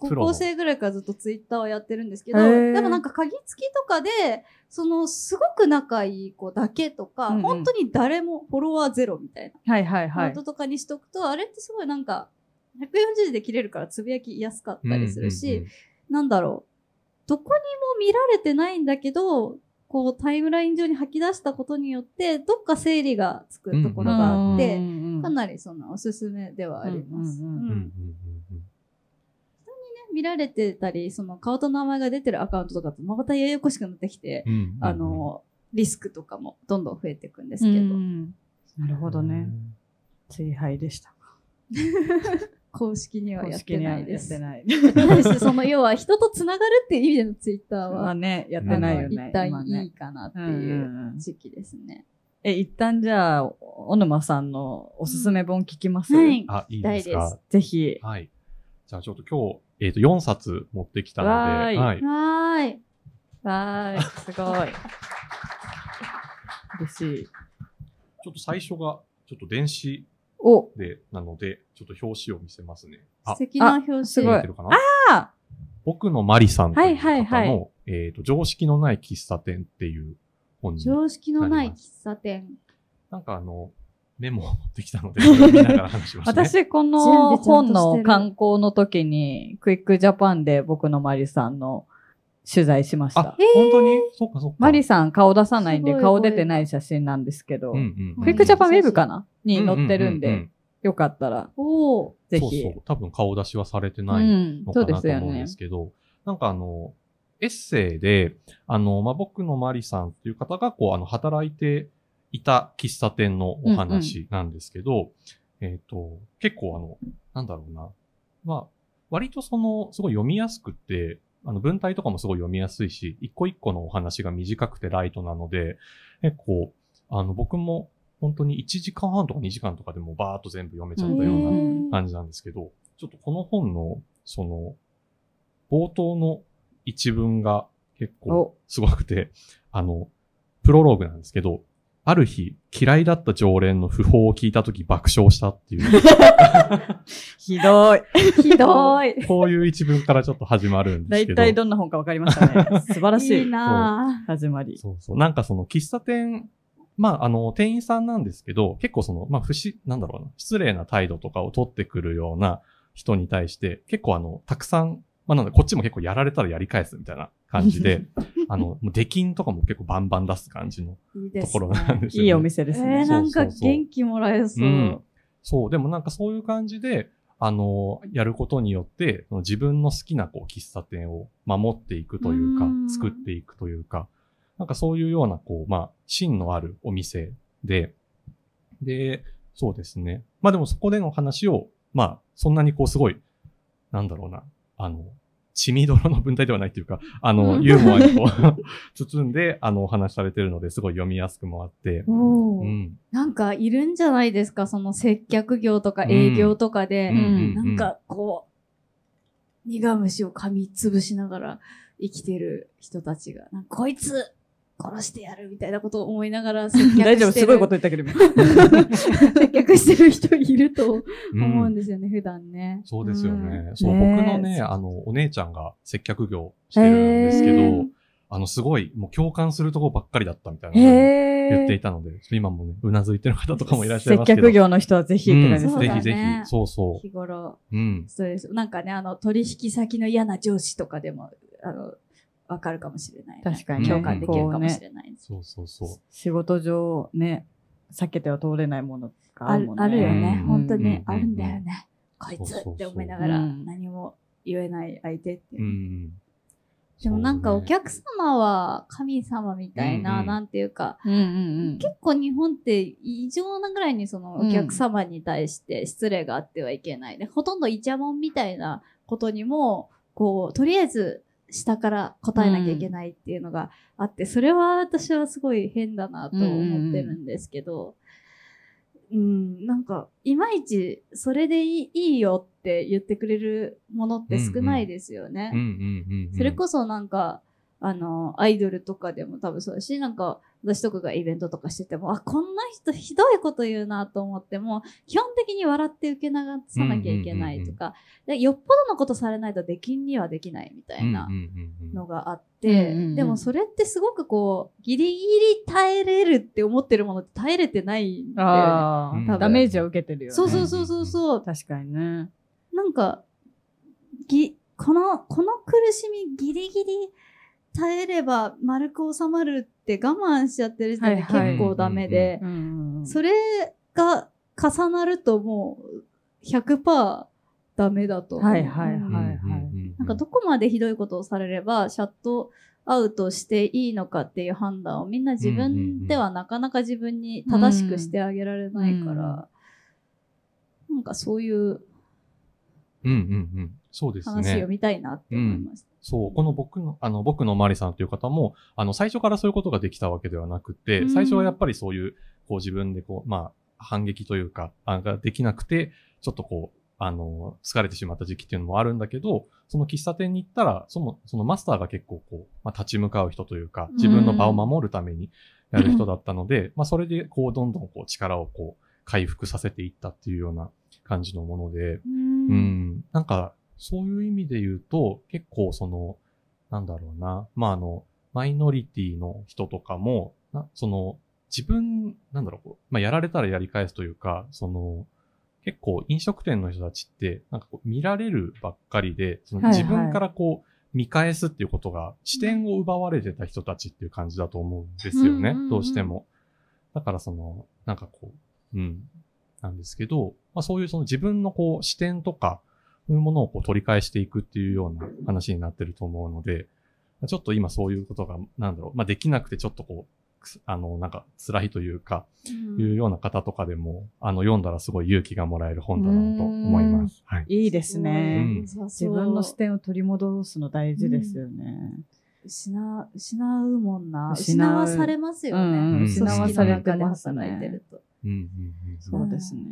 [SPEAKER 1] 高校生ぐらいからずっとツイッターをやってるんですけど、でもなんか鍵付きとかで、そのすごく仲いい子だけとか、
[SPEAKER 2] うんうん
[SPEAKER 1] 本当に誰もフォロワーゼロみたいな、
[SPEAKER 2] はいはいはい
[SPEAKER 1] ハート。とかにしとくと、あれってすごいなんか、140字で切れるからつぶやきやすかったりするし、
[SPEAKER 3] うんうんうん
[SPEAKER 1] なんだろう、どこにも見られてないんだけど、こうタイムライン上に吐き出したことによって、どっか整理がつくところがあって、かなりそのおすすめではあります。
[SPEAKER 2] うんうんうん
[SPEAKER 1] うん
[SPEAKER 3] うんうんうん
[SPEAKER 1] 見られてたり、その顔と名前が出てるアカウントとかとまたややこしくなってきて、
[SPEAKER 3] うんうん
[SPEAKER 1] あの、リスクとかもどんどん増えていくんですけど、
[SPEAKER 2] うんなるほどね。。追敗でした。
[SPEAKER 1] 公式にはやってないです。
[SPEAKER 2] 公式にはやっ
[SPEAKER 1] てないですその要は人とつながるっていう意味でのツイッター
[SPEAKER 2] てない。まあ
[SPEAKER 1] は、
[SPEAKER 2] ね、やってないよね。
[SPEAKER 1] 一旦いいかなって
[SPEAKER 2] うんうん
[SPEAKER 1] いううん時期ですね。
[SPEAKER 2] え、一旦じゃあ、小沼さんのおすすめ本聞きます、
[SPEAKER 1] はい。
[SPEAKER 3] あ、いいですか？
[SPEAKER 2] ぜひ。
[SPEAKER 3] はい。じゃあちょっと今日、えっ、と、4冊持ってきたので、
[SPEAKER 2] わーい
[SPEAKER 3] はい。
[SPEAKER 1] はーい。
[SPEAKER 2] わーい、すごい。嬉しい。
[SPEAKER 3] ちょっと最初が、ちょっと電子
[SPEAKER 2] お、
[SPEAKER 3] で、なので、ちょっと表紙を見せますね。あ
[SPEAKER 1] 素、敵な表紙。
[SPEAKER 2] すごい
[SPEAKER 3] 見えてるかな？
[SPEAKER 2] あ
[SPEAKER 3] 僕のマリさんという方の、
[SPEAKER 2] はいはいは
[SPEAKER 3] えっ、と、常識のない喫茶店っていう本に、
[SPEAKER 1] 常識のない喫茶店。
[SPEAKER 3] なんかあの、メモを持ってきたので、それを見ながら話しますね。
[SPEAKER 2] 私、こ
[SPEAKER 1] 準
[SPEAKER 2] の本の刊行の時に、クイックジャパンで僕のマリさんの取材しまし
[SPEAKER 3] あ
[SPEAKER 2] た。、
[SPEAKER 3] 本当に？そっかそっか。
[SPEAKER 2] マリさん顔出さないんで顔出てない写真なんですけど、
[SPEAKER 3] うんうんうん、
[SPEAKER 2] クイックジャパンウェブかな？に載ってるんで、
[SPEAKER 3] うううう
[SPEAKER 2] よかったら。ぜひ。
[SPEAKER 3] そうそう。多分顔出しはされて
[SPEAKER 2] う
[SPEAKER 3] ない
[SPEAKER 2] ん、
[SPEAKER 3] の
[SPEAKER 2] そう
[SPEAKER 3] かなと思うん
[SPEAKER 2] です
[SPEAKER 3] けど、なんかあの、エッセイで、あの、まあ、僕のマリさんっていう方が、こう、あの、働いていた喫茶店のお話なんですけど、えっ、と、結構あの、なんだろうな。まあ、割とその、すごい読みやすくって、あの、文体とかもすごい読みやすいし、一個一個のお話が短くてライトなので、結構、あの、僕も本当に1時間半とか2時間とかでもバーっと全部読めちゃったような
[SPEAKER 1] うん
[SPEAKER 3] 感じなんですけど、ちょっとこの本の、その、冒頭の一文が結構
[SPEAKER 2] お。
[SPEAKER 3] すごくて、あの、プロローグなんですけど、ある日、嫌いだった常連の訃報を聞いたとき爆笑したっていう、
[SPEAKER 2] ひどい。
[SPEAKER 1] ひどい。
[SPEAKER 3] こういう一文からちょっと始まるんです
[SPEAKER 2] 大
[SPEAKER 3] けど。
[SPEAKER 2] 体どんな本かわかりましたね。素晴らしい。
[SPEAKER 1] いいな
[SPEAKER 2] 始まり。
[SPEAKER 3] そうそう。なんかその喫茶店、まあ、あの、店員さんなんですけど、結構その、まあ、不思、なんだろうな、失礼な態度とかを取ってくるような人に対して、結構あの、たくさん、まあ、なので、こっちも結構やられたらやり返すみたいな感じで、あの、もう出禁とかも結構バンバン出す感じのところなんですよ、ね。
[SPEAKER 2] いいお店です
[SPEAKER 1] え
[SPEAKER 2] ね
[SPEAKER 1] ー、。なんか
[SPEAKER 3] そうそうそう
[SPEAKER 1] 元気もらえそう。
[SPEAKER 3] うんそう、でもなんかそういう感じで、あの、やることによって、その自分の好きなこう喫茶店を守っていくというか
[SPEAKER 1] う、ん
[SPEAKER 3] 作っていくというか、なんかそういうような、こう、まあ、芯のあるお店で、で、そうですね。まあでもそこでの話を、まあ、そんなにこうすごい、なんだろうな、あの、血みどろの文体ではないっていうか、あの、
[SPEAKER 1] うん。
[SPEAKER 3] ユーモアにこう、包んで、あの、お話しされてるので、すごい読みやすくもあって、うん。
[SPEAKER 1] なんかいるんじゃないですか、その接客業とか営業とかで、
[SPEAKER 2] うん
[SPEAKER 1] なんかこう、苦虫を噛みつぶしながら生きてる人たちが、こいつ殺してやるみたいなことを思いながら 接客してる。
[SPEAKER 2] 大丈夫、すごいこと言ったけど今。
[SPEAKER 1] 接客してる人いると
[SPEAKER 3] うん
[SPEAKER 1] 思うんですよね、普段ね。
[SPEAKER 3] そうですよね。
[SPEAKER 1] うん
[SPEAKER 3] そう、僕のね、あの、お姉ちゃんが接客業してるんですけど、あの、すごい、もう共感するところばっかりだったみたいな言ってい
[SPEAKER 2] ー。
[SPEAKER 3] たので、今もね、うなずいてる方とかもいらっしゃい
[SPEAKER 2] 接
[SPEAKER 3] ますけど。
[SPEAKER 2] 客業の人はぜひって感じです
[SPEAKER 1] そうだね
[SPEAKER 3] ぜひぜひ、そうそ
[SPEAKER 1] 日頃、
[SPEAKER 3] う。うん。
[SPEAKER 1] そうです。なんかね、あの、取引先の嫌な上司とかでも、あの、わかるかもしれない、ね。
[SPEAKER 2] 確かに
[SPEAKER 3] ね
[SPEAKER 1] 共感できるかもしれないです。
[SPEAKER 3] そうそうそう。
[SPEAKER 2] 仕事上ね、避けては通れないものがあ
[SPEAKER 1] ある
[SPEAKER 2] るもんね。
[SPEAKER 1] あるよね。
[SPEAKER 3] うん
[SPEAKER 1] 本当に
[SPEAKER 3] うん
[SPEAKER 1] あるんだよね。こいつ
[SPEAKER 3] そうそうそう
[SPEAKER 1] って思いながら
[SPEAKER 2] うん
[SPEAKER 1] 何も言えない相手っていうう。
[SPEAKER 3] ん。
[SPEAKER 1] でもなんか
[SPEAKER 3] そうね
[SPEAKER 1] お客様は神様みたいな、なんていうか、
[SPEAKER 2] うんうんうん。
[SPEAKER 1] 結構日本って異常なぐらいにそのお客様に対して失礼があってはいけない。で、ほとんどイチャモンみたいなことにも、こう、とりあえず下から答えなきゃいけないっていうのがあって、それは私はすごい変だなと思ってるんですけど、うん、なんか、いまいちそれでいいいいよって言ってくれるものって少ないですよね。それこそなんか、あの、アイドルとかでも多分そうだし、なんか、私とかがイベントとかしてても、あ、こんな人ひどいこと言うなと思っても、基本的に笑って受け流さなきゃいけないとか、でよっぽどのことされないと出禁にはできないみたいなのがあって、
[SPEAKER 2] うんうんうん
[SPEAKER 1] でもそれってすごくこう、ギリギリ耐えれるって思ってるものって耐えれてないんだ
[SPEAKER 2] ダメージは受けてるよね。
[SPEAKER 1] そうそうそうそうそう。
[SPEAKER 2] 確かにね。
[SPEAKER 1] なんか、ぎ、この、この苦しみギリギリ耐えれば丸く収まるって我慢しちゃってる時点で結構ダメで、それが重なるともう100%ダメだと。
[SPEAKER 2] はいはいはい
[SPEAKER 1] なんかどこまでひどいことをされればシャットアウトしていいのかっていう判断をみんな自分ではなかなか自分に正しくしてあげられないから、なんかそういう
[SPEAKER 3] うんうんうん。そうです
[SPEAKER 1] 話
[SPEAKER 3] ね
[SPEAKER 1] を。見たいなって思いました。
[SPEAKER 3] そう、この僕の、あの、僕のマリさんという方も、あの、最初からそういうことができたわけではなくて、
[SPEAKER 1] うん
[SPEAKER 3] 最初はやっぱりそういう、こう自分でこう、まあ、反撃というか、あができなくて、ちょっとこう、あの、疲れてしまった時期っていうのもあるんだけど、その喫茶店に行ったら、その、そのマスターが結構こう、まあ、立ち向かう人というか、自分の場を守るためにやる人だったので、まあ、それでこう、どんどんこう、力をこう、回復させていったっていうような感じのもので、
[SPEAKER 1] うん
[SPEAKER 3] うん。なんか、そういう意味で言うと、結構その、なんだろうな。まあ、あの、マイノリティの人とかも、なその、自分、なんだろう、まあ、やられたらやり返すというか、その、結構飲食店の人たちって、なんかこう見られるばっかりで、その
[SPEAKER 2] はいはい
[SPEAKER 3] 自分からこう、見返すっていうことが、視点を奪われてた人たちっていう感じだと思うんですよね
[SPEAKER 1] うんうんうん。
[SPEAKER 3] どうしても。だからその、なんかこう、うん、なんですけど、まあそういうその自分のこう視点とか、そういうものをこう取り返していくっていうような話になってると思うので、ちょっと今そういうことが、なんだろう、まあできなくてちょっとこう、あの、なんか辛いというか、
[SPEAKER 1] うん
[SPEAKER 3] いうような方とかでも、あの、読んだらすごい勇気がもらえる本だなと思います。はい。
[SPEAKER 2] いいですね。
[SPEAKER 3] うん
[SPEAKER 2] 自分の視点を取り戻すの大事ですよね。
[SPEAKER 1] 失う、失うもんな。
[SPEAKER 2] 失
[SPEAKER 1] わされますよね。
[SPEAKER 2] うん
[SPEAKER 3] うん失わされて
[SPEAKER 2] ますね。
[SPEAKER 3] うんうんうん
[SPEAKER 2] そうですね。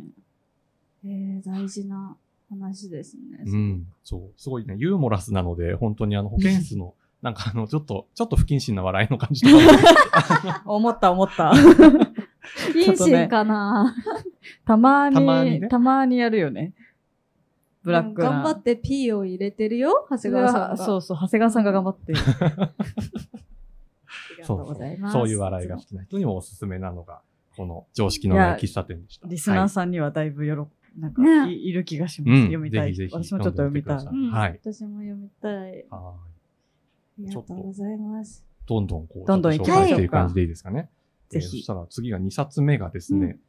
[SPEAKER 1] えー、大事な話ですね。
[SPEAKER 3] うん。そう。すごいね、ユーモラスなので、本当にあの、保健室の、なんかあの、ちょっと、ちょっと不謹慎な笑いの感じとかも
[SPEAKER 2] 思った思った。
[SPEAKER 1] 不謹慎かな、
[SPEAKER 2] たまに、
[SPEAKER 3] たまにね
[SPEAKER 2] たまにやるよね。ブラックな。
[SPEAKER 1] 頑張って P を入れてるよ、長谷川さんが。
[SPEAKER 2] そうそう、長谷川さんが頑張って。
[SPEAKER 1] ありがとうございます。
[SPEAKER 3] そういう笑いが好きな人にもおすすめなのが、この常識のない喫茶店でした。
[SPEAKER 2] リスナー
[SPEAKER 3] はい
[SPEAKER 2] さんにはだいぶよろ、なんか
[SPEAKER 1] ね
[SPEAKER 2] い、いる気がします。
[SPEAKER 3] うん
[SPEAKER 2] 読みたい。
[SPEAKER 3] ぜひぜひ
[SPEAKER 2] 私もちょっと読みたい
[SPEAKER 3] はい
[SPEAKER 1] 私も読みたい。あ
[SPEAKER 3] は
[SPEAKER 1] りがとうございます。
[SPEAKER 3] いどんどんこう、
[SPEAKER 2] どんどん
[SPEAKER 3] 紹介していく感じでいいですかね。
[SPEAKER 2] ぜひ
[SPEAKER 3] えーそしたら次が2冊目がですね、
[SPEAKER 1] うん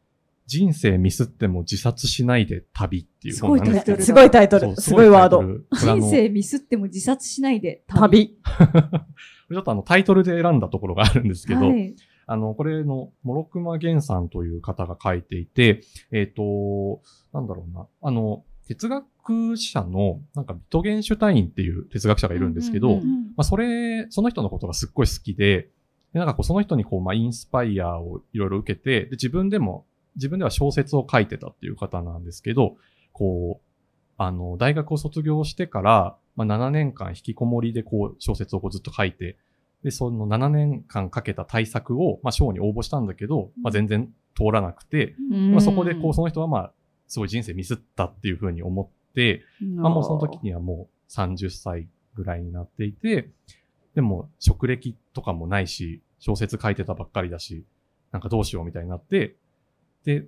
[SPEAKER 3] 人生ミスっても自殺しないで旅っていう本なんですけど。
[SPEAKER 2] すごいタイトル。すごいワード。。
[SPEAKER 1] 人生ミスっても自殺しないで
[SPEAKER 2] 旅。
[SPEAKER 3] ちょっとあのタイトルで選んだところがあるんですけど、
[SPEAKER 1] はい
[SPEAKER 3] あの、これの、モロクマゲンさんという方が書いていて、えっ、と、なんだろうな、あの、哲学者の、なんかビトゲンシュタインっていう哲学者がいるんですけど、まあ、それ、その人のことがすっごい好きで、でなんかこう、その人にこう、まあ、インスパイアをいろいろ受けて、で、自分でも、自分では小説を書いてたっていう方なんですけど、こう、あの、大学を卒業してから、まあ、7年間引きこもりでこう、小説をこうずっと書いて、で、その7年間かけた対策を、まあ、賞に応募したんだけど、まあ、全然通らなくて、まあ、そこでこう、その人はまあ、すごい人生ミスったっていうふうに思って、まあもうその時にはもう30歳ぐらいになっていて、でも職歴とかもないし、小説書いてたばっかりだし、なんかどうしようみたいになって、で、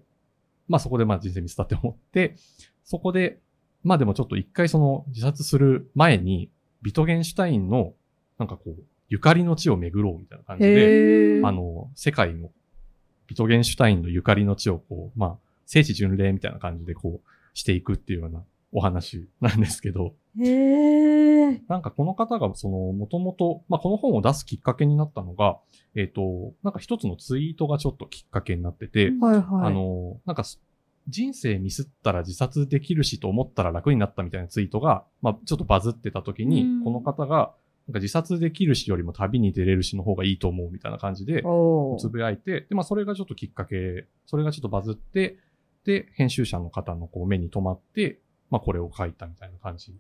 [SPEAKER 3] まあそこでまあ人生ミスったって思って、そこで、まあでもちょっと一回その自殺する前に、ビトゲンシュタインの、なんかこう、ゆかりの地を巡ろうみたいな感じで、あの、世界の、ビトゲンシュタインのゆかりの地をこう、まあ、聖地巡礼みたいな感じでこう、していくっていうようなお話なんですけど、
[SPEAKER 1] へー。
[SPEAKER 3] なんかこの方がその、もともと、まあこの本を出すきっかけになったのが、えっ、と、なんか一つのツイートがちょっときっかけになってて、
[SPEAKER 2] はいはい。
[SPEAKER 3] あの、なんかす、人生ミスったら自殺できるしと思ったら楽になったみたいなツイートが、まあちょっとバズってた時に、
[SPEAKER 1] うん
[SPEAKER 3] この方が、なんか自殺できるしよりも旅に出れるしの方がいいと思うみたいな感じで、つぶやいて、で、まあそれがちょっときっかけ、それがちょっとバズって、で、編集者の方のこう目に留まって、まあこれを書いたみたいな感じ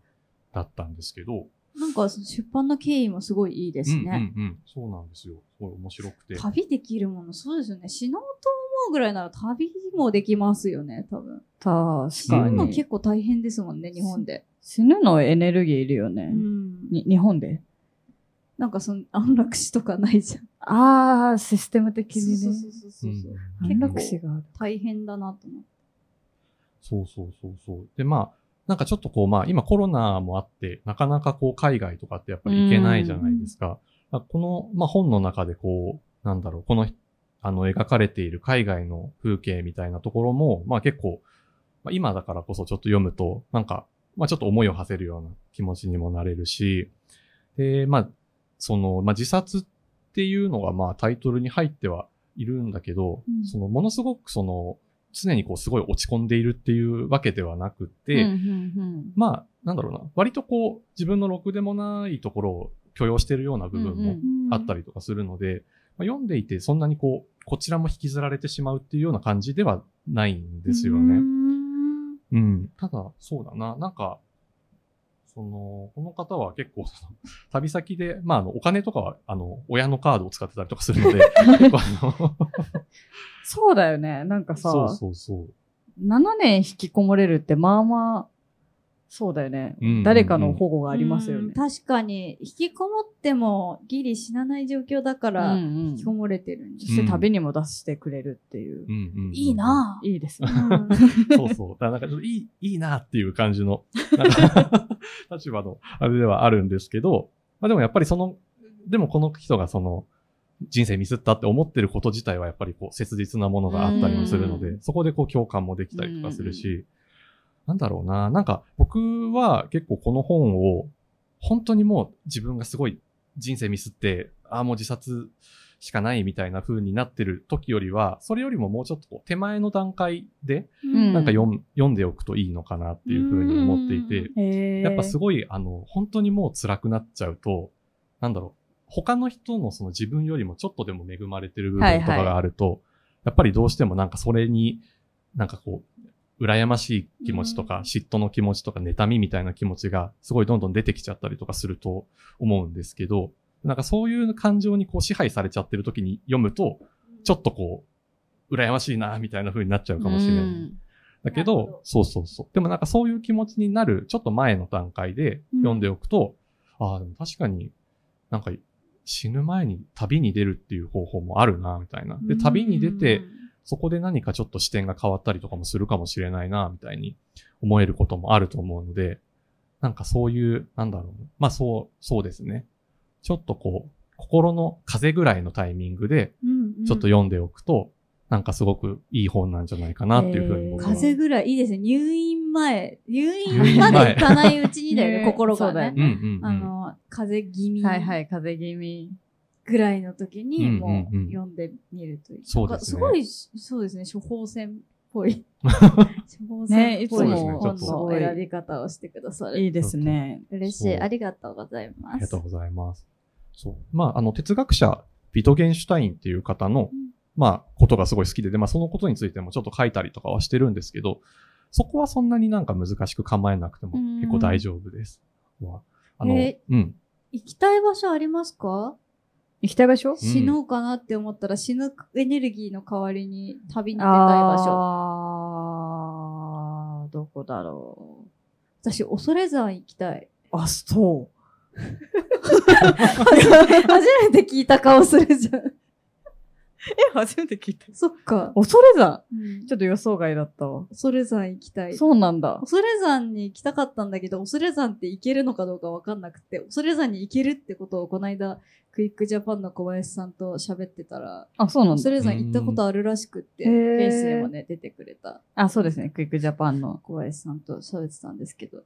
[SPEAKER 3] だったんですけど、
[SPEAKER 1] なんか出版の経緯もすごいいいですね。
[SPEAKER 3] うんうんうん。そうなんですよ。すごい面白くて。
[SPEAKER 1] 旅できるもの、そうですよね。死のうと思うぐらいなら旅もできますよね、多分。
[SPEAKER 2] 確
[SPEAKER 1] 死ぬ
[SPEAKER 2] か
[SPEAKER 1] の
[SPEAKER 2] に。
[SPEAKER 1] 結構大変ですもんね、日本で。
[SPEAKER 2] 死ぬのエネルギーいるよ
[SPEAKER 1] う
[SPEAKER 2] ね。
[SPEAKER 1] ん。
[SPEAKER 2] に日本で
[SPEAKER 1] なんかその安楽死とかないじゃん。
[SPEAKER 2] ああ、システム的にね。
[SPEAKER 1] そうそうそうそう
[SPEAKER 3] うん
[SPEAKER 1] そう。
[SPEAKER 2] 安楽死がある。
[SPEAKER 1] 大変だなと思って。
[SPEAKER 3] そうそうそうそう。で、まあ、なんかちょっとこう、まあ、今コロナもあって、なかなかこう、海外とかってやっぱり行けないじゃないですか。まあこの、まあ、本の中でこう、なんだろう、この、あの、描かれている海外の風景みたいなところも、まあ結構、まあ、今だからこそちょっと読むと、なんか、まあちょっと思いを馳せるような気持ちにもなれるし、で、まあ、その、まあ自殺っていうのがまあタイトルに入ってはいるんだけど、
[SPEAKER 1] うん。
[SPEAKER 3] その、ものすごくその、常にこうすごい落ち込んでいるっていうわけではなくて、
[SPEAKER 2] うんうん
[SPEAKER 3] まあ、なんだろうな、割とこう、自分のろくでもないところを許容してるような部分
[SPEAKER 2] うんう
[SPEAKER 3] も
[SPEAKER 2] ん。
[SPEAKER 3] あったりとかするので、まあ、読んでいてそんなにこう、こちらも引きずられてしまうっていうような感じではないんですよね。
[SPEAKER 1] ん。
[SPEAKER 3] うん。ただ、そうだな、なんか、その、この方は結構、旅先で、まあ、あの、お金とかは、あの、親のカードを使ってたりとかするので、
[SPEAKER 2] そうだよね。なんかさ、
[SPEAKER 3] そうそうそう。
[SPEAKER 2] 7年引きこもれるってまあまあ、そうだよね。
[SPEAKER 3] うんうんうん
[SPEAKER 2] 誰かの保護がありますよね。
[SPEAKER 1] うん確かに、引きこもってもギリ死なない状況だから、
[SPEAKER 2] うんうん
[SPEAKER 1] 引きこもれてるんです。
[SPEAKER 2] そして旅にも出してくれるっていう。
[SPEAKER 3] うんうんうん
[SPEAKER 1] いいなぁ。
[SPEAKER 2] いいですね。
[SPEAKER 1] うん
[SPEAKER 3] そうそう。だからなんかちょっといい、いいなっていう感じの、なんか 立場のあれではあるんですけど、まあでもやっぱりその、でもこの人がその、人生ミスったって思ってること自体はやっぱりこう切実なものがあったりもするの
[SPEAKER 2] う
[SPEAKER 3] で、そこでこう共感もできたりとかするし、なんだろうな、なんか僕は結構この本を、本当にもう自分がすごい人生ミスって、ああもう自殺しかないみたいな風になってる時よりは、それよりももうちょっと手前の段階で、
[SPEAKER 2] うん。
[SPEAKER 3] なんか読ん読んでおくといいのかなっていうふうに思っていて、やっぱすごい、あの、本当にもう辛くなっちゃうと、なんだろう、他の人のその自分よりもちょっとでも恵まれてる部分とかがあると、やっぱりどうしてもなんかそれに、なんかこう、羨ましい気持ちとか、
[SPEAKER 1] うん
[SPEAKER 3] 嫉妬の気持ちとか、妬みみたいな気持ちがすごいどんどん出てきちゃったりとかすると思うんですけど、なんかそういう感情にこう支配されちゃってる時に読むと、ちょっとこう、羨ましいな、みたいな風になっちゃうかもしれない。
[SPEAKER 2] うん
[SPEAKER 3] だけど、そうそうそう。でもなんかそういう気持ちになる、ちょっと前の段階で読んでおくと、ああ、でも確かになんか死ぬ前に旅に出るっていう方法もあるな、みたいな。で、旅に出て、、そこで何かちょっと視点が変わったりとかもするかもしれないな、みたいに思えることもあると思うので、なんかそういう、なんだろう。まあそう、そうですね。ちょっとこう、心の風ぐらいのタイミングで、ちょっと読んでおくと、なんかすごくいい本なんじゃないかなっていうふうに僕は。
[SPEAKER 1] 風ぐらいいいですね。入院前。入
[SPEAKER 3] 入
[SPEAKER 1] 院まで行かないうちにだよね、
[SPEAKER 2] ね
[SPEAKER 1] 心がね。
[SPEAKER 2] ね
[SPEAKER 3] うんうんうん。
[SPEAKER 1] あの、風邪気味
[SPEAKER 2] はいはい、風邪気味。
[SPEAKER 1] ぐらいの時に、
[SPEAKER 3] うん
[SPEAKER 1] も
[SPEAKER 3] う
[SPEAKER 1] 読んでみるといい。
[SPEAKER 3] そうですね
[SPEAKER 1] なんかすごい、そうですね、処方箋っぽい。処方箋っぽい本の選び方をしてくださる。
[SPEAKER 2] いいですね。
[SPEAKER 1] 嬉しい。ありがとうございます。
[SPEAKER 3] ありがとうございます。そう。まあ、あの、哲学者、ビトゲンシュタインっていう方の、
[SPEAKER 1] うん
[SPEAKER 3] まあ、ことがすごい好きで、で、まあ、そのことについてもちょっと書いたりとかはしてるんですけど、そこはそんなになんか難しく構えなくても
[SPEAKER 1] うん
[SPEAKER 3] 結構大丈夫です。はあの、
[SPEAKER 1] え
[SPEAKER 3] うん。
[SPEAKER 1] 行きたい場所ありますか？
[SPEAKER 2] 行きたい場所？
[SPEAKER 1] 死のうかなって思ったら死ぬエネルギーの代わりに旅に出たい場所。
[SPEAKER 2] あー、どこだろ
[SPEAKER 1] 私、恐山行きたい。
[SPEAKER 2] う。あ、そう。
[SPEAKER 1] 初めて聞いた顔するじゃん。
[SPEAKER 2] え、初めて聞いた。
[SPEAKER 1] そっか。
[SPEAKER 2] 恐山
[SPEAKER 1] うん
[SPEAKER 2] ちょっと予想外だったわ。
[SPEAKER 1] 恐山行きたい。
[SPEAKER 2] そうなんだ。
[SPEAKER 1] 恐山に行きたかったんだけど、恐山って行けるのかどうかわかんなくて、恐山に行けるってことをこの間、クイックジャパンの小林さんと喋ってたら、
[SPEAKER 2] あ、そうなんだ。
[SPEAKER 1] 恐山行ったことあるらしくって、
[SPEAKER 2] へー
[SPEAKER 1] ケースでもね、出てくれた
[SPEAKER 2] あ、そうですね。クイックジャパンの。
[SPEAKER 1] 小林さんと喋ってたんですけど、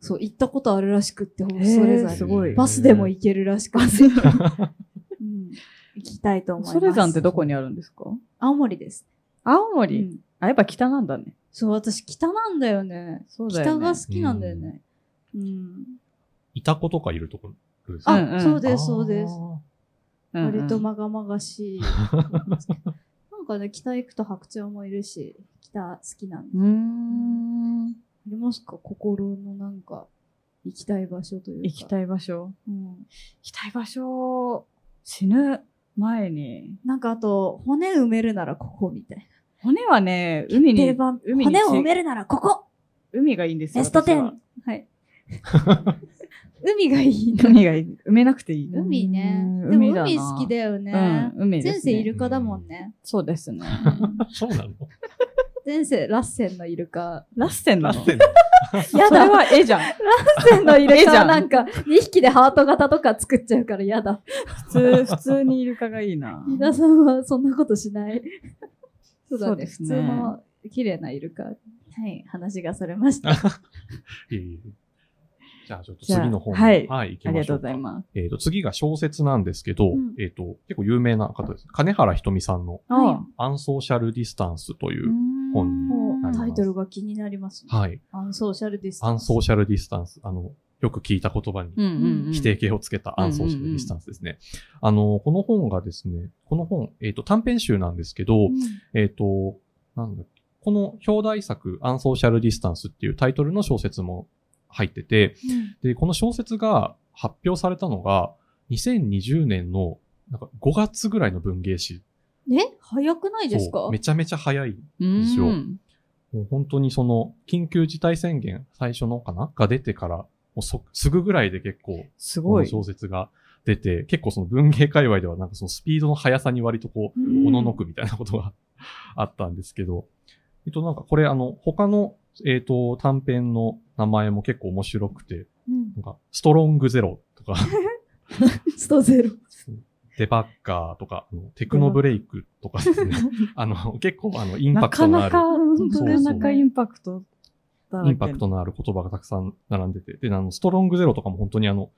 [SPEAKER 1] そう、行ったことあるらしくって、恐山に。
[SPEAKER 2] すごい。
[SPEAKER 1] バスでも行けるらしくて、うん、行きたいと思います。
[SPEAKER 2] 恐山ってどこにあるんですか？
[SPEAKER 1] 青森です。
[SPEAKER 2] 青森、
[SPEAKER 1] うん
[SPEAKER 2] あ、やっぱ北なんだね。
[SPEAKER 1] そう、私北なんだよね。
[SPEAKER 2] そうだよね。
[SPEAKER 1] 北が好きなんだよね。うん。
[SPEAKER 3] いた子とかいるところですか？
[SPEAKER 1] あ、
[SPEAKER 2] うんうん
[SPEAKER 1] そうです、そうです。割とまがまがしい。なんかね、北行くと白鳥もいるし、北好きなんで。
[SPEAKER 2] うーん。
[SPEAKER 1] ありますか？心のなんか、行きたい場所というか。
[SPEAKER 2] 行きたい場所？
[SPEAKER 1] うん。
[SPEAKER 2] 行きたい場所、死ぬ前に。
[SPEAKER 1] なんかあと、骨埋めるならここみたい
[SPEAKER 2] 骨はね、海に、
[SPEAKER 1] 番。
[SPEAKER 2] 海に
[SPEAKER 1] 骨を埋めるならここ
[SPEAKER 2] 海がいいんですよ。
[SPEAKER 1] ベスト
[SPEAKER 2] 私は
[SPEAKER 1] 10。はい。海がいいな。
[SPEAKER 2] 海がいい。埋めなくていい。
[SPEAKER 1] 海ね
[SPEAKER 2] う。ん
[SPEAKER 1] でも海好きだよね。
[SPEAKER 2] うん、海です、
[SPEAKER 1] 前
[SPEAKER 2] ね。
[SPEAKER 1] 世イルカだもんね。
[SPEAKER 2] そうですね。
[SPEAKER 3] そうなの？
[SPEAKER 1] 前世ラッセンのイルカ。
[SPEAKER 2] ラッセンなの？
[SPEAKER 1] やだ
[SPEAKER 2] それは絵じゃん。
[SPEAKER 1] ラッセンのイルカはなんか2匹でハート型とか作っちゃうからやだ。
[SPEAKER 2] 普通、普通にイルカがいいな。
[SPEAKER 1] 皆さんはそんなことしない。そうだね。普
[SPEAKER 2] そうですね
[SPEAKER 1] 通の綺麗なイルカ。はい。話がそれました。
[SPEAKER 3] いえいえじゃあちょっと次の本に
[SPEAKER 2] はい
[SPEAKER 3] はい、行き
[SPEAKER 2] ありがとう
[SPEAKER 3] ましょうか。
[SPEAKER 2] ございます。
[SPEAKER 3] えっ、と、次が小説なんですけど、
[SPEAKER 1] うん
[SPEAKER 3] えっ、と、結構有名な方です。金原ひとみさんの
[SPEAKER 1] はい
[SPEAKER 3] アンソーシャルディスタンスという、本になります
[SPEAKER 1] タイトルが気になりますね。
[SPEAKER 3] はい。
[SPEAKER 1] アンソーシャルディスタンス。
[SPEAKER 3] アンソーシャルディスタンス。あの、よく聞いた言葉に。否定形をつけたアンソーシャルディスタンスですね。あの、この本がですね、この本、えっ、と、短編集なんですけど、
[SPEAKER 1] うん
[SPEAKER 3] えっ、と、なんだっけこの表題作、アンソーシャルディスタンスっていうタイトルの小説も入ってて、で、この小説が発表されたのが、2020年のなんか5月ぐらいの文芸誌。
[SPEAKER 1] え？早くないですか？
[SPEAKER 3] めちゃめちゃ早い。
[SPEAKER 2] うん
[SPEAKER 3] ですよ。もう本当にその、緊急事態宣言最初のかな？が出てから、もうそすぐぐらいで結構、
[SPEAKER 2] すごい。
[SPEAKER 3] 小説が出て、結構その文芸界隈ではなんかそのスピードの速さに割とこう、
[SPEAKER 1] うん。
[SPEAKER 3] おののくみたいなことがあったんですけど、えっとなんかこれあの、他の、えっ、と、短編の名前も結構面白くて、
[SPEAKER 1] うん。
[SPEAKER 3] なんか、ストロングゼロとか、
[SPEAKER 1] ストゼロ。
[SPEAKER 3] デバッカーとか、テクノブレイクとかですね、あの、結構あの、インパ
[SPEAKER 2] な
[SPEAKER 3] クトのある、
[SPEAKER 2] かなか、
[SPEAKER 1] そう
[SPEAKER 2] なかなかインパクトだ
[SPEAKER 3] インパクトのある言葉がたくさん並んでて、で、あの、ストロングゼロとかも本当にあの、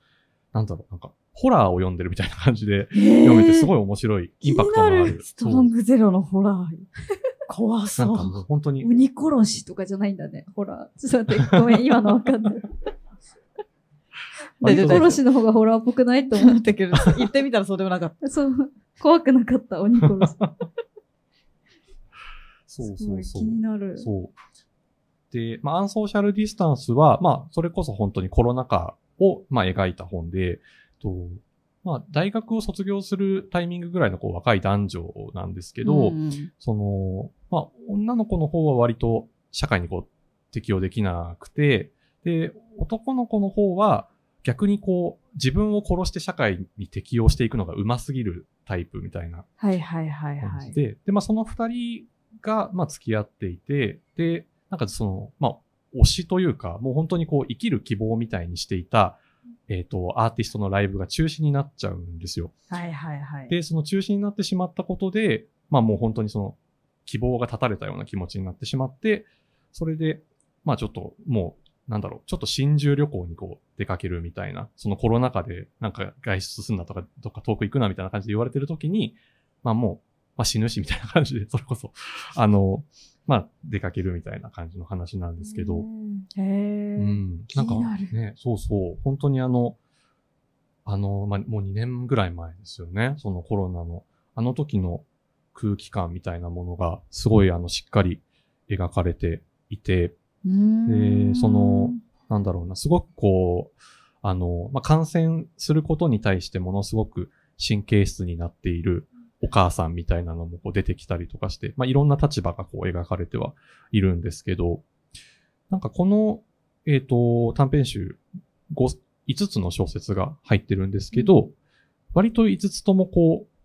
[SPEAKER 3] なんだろう、なんか、ホラーを読んでるみたいな感じで読めて、すごい面白い、インパクトのある。
[SPEAKER 2] ストロングゼロのホラー。怖
[SPEAKER 3] そう。なんか
[SPEAKER 2] そう。
[SPEAKER 3] もう本当に、
[SPEAKER 1] 鬼殺しとかじゃないんだね。ほら。ちょっと待って、ごめん、今のわかんない。鬼殺しの方がホラーっぽくないと思っ
[SPEAKER 2] だけど、言ってみたらそうでもなかった。
[SPEAKER 1] て。そう。怖くなかった、鬼殺し。
[SPEAKER 3] そう
[SPEAKER 1] すごい気
[SPEAKER 3] そうそう。
[SPEAKER 1] になる。
[SPEAKER 3] そう。で、まあ、アンソーシャルディスタンスは、まあ、それこそ本当にコロナ禍を、まあ、描いた本で、と、まあ、大学を卒業するタイミングぐらいのこう若い男女なんですけど、
[SPEAKER 2] うん
[SPEAKER 3] その、まあ、女の子の方は割と社会にこう適応できなくて、で、男の子の方は逆にこう自分を殺して社会に適応していくのが上手すぎるタイプみたいな
[SPEAKER 2] はいはいはいはい。
[SPEAKER 3] 感じで、で、まあその二人が、まあ付き合っていて、で、なんかその、まあ、推しというか、もう本当にこう生きる希望みたいにしていた、えっ、と、アーティストのライブが中止になっちゃうんですよ。
[SPEAKER 2] はいはいはい。
[SPEAKER 3] で、その中止になってしまったことで、まあもう本当にその希望が絶たれたような気持ちになってしまって、それで、まあちょっともう、なんだろう、ちょっと新住旅行にこう出かけるみたいな、そのコロナ禍でなんか外出すんだとか、どっか遠く行くなみたいな感じで言われてる時に、まあもう、まあ死ぬしみたいな感じで、それこそ、あの、まあ出かけるみたいな感じの話なんですけど、
[SPEAKER 2] へえ。
[SPEAKER 3] うん。なんかね、そうそう。本当にあの、あの、まあ、もう2年ぐらい前ですよね。そのコロナの、あの時の空気感みたいなものが、すごいあの、しっかり描かれていて、
[SPEAKER 2] で
[SPEAKER 3] でその、なんだろうな、すごくこう、あの、まあ、感染することに対してものすごく神経質になっているお母さんみたいなのもこう出てきたりとかして、まあ、いろんな立場がこう描かれてはいるんですけど、なんかこの、えっ、と、短編集5、5つの小説が入ってるんですけど、割と5つともこう、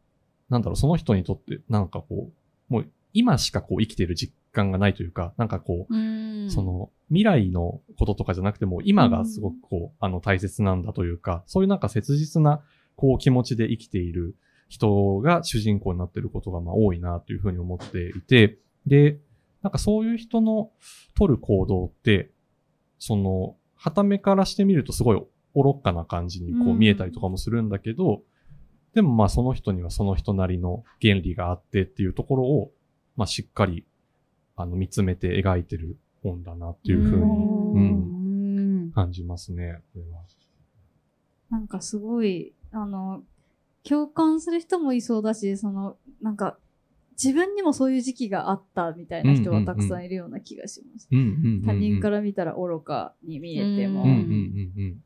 [SPEAKER 3] なんだろう、その人にとってなんかこう、もう今しかこう生きている実感がないというか、なんかこう、
[SPEAKER 2] うん。
[SPEAKER 3] そ、の未来のこととかじゃなくても今がすごくこう、あの大切なんだというか、そういうなんか切実なこう気持ちで生きている人が主人公になっていることがまあ多いなというふうに思っていて、で、なんかそういう人の取る行動って、その、旗目からしてみるとすごい愚かな感じにこ
[SPEAKER 1] う
[SPEAKER 3] うん。見えたりとかもするんだけど、でもまあその人にはその人なりの原理があってっていうところを、まあしっかり、あの見つめて描いてる本だなっていうふうに
[SPEAKER 2] うん。
[SPEAKER 3] 感じますね、これは。
[SPEAKER 1] なんかすごい、あの、共感する人もいそうだし、その、なんか、自分にもそういう時期があったみたいな人はたくさんいるような気がします。他人から見たら愚かに見えても。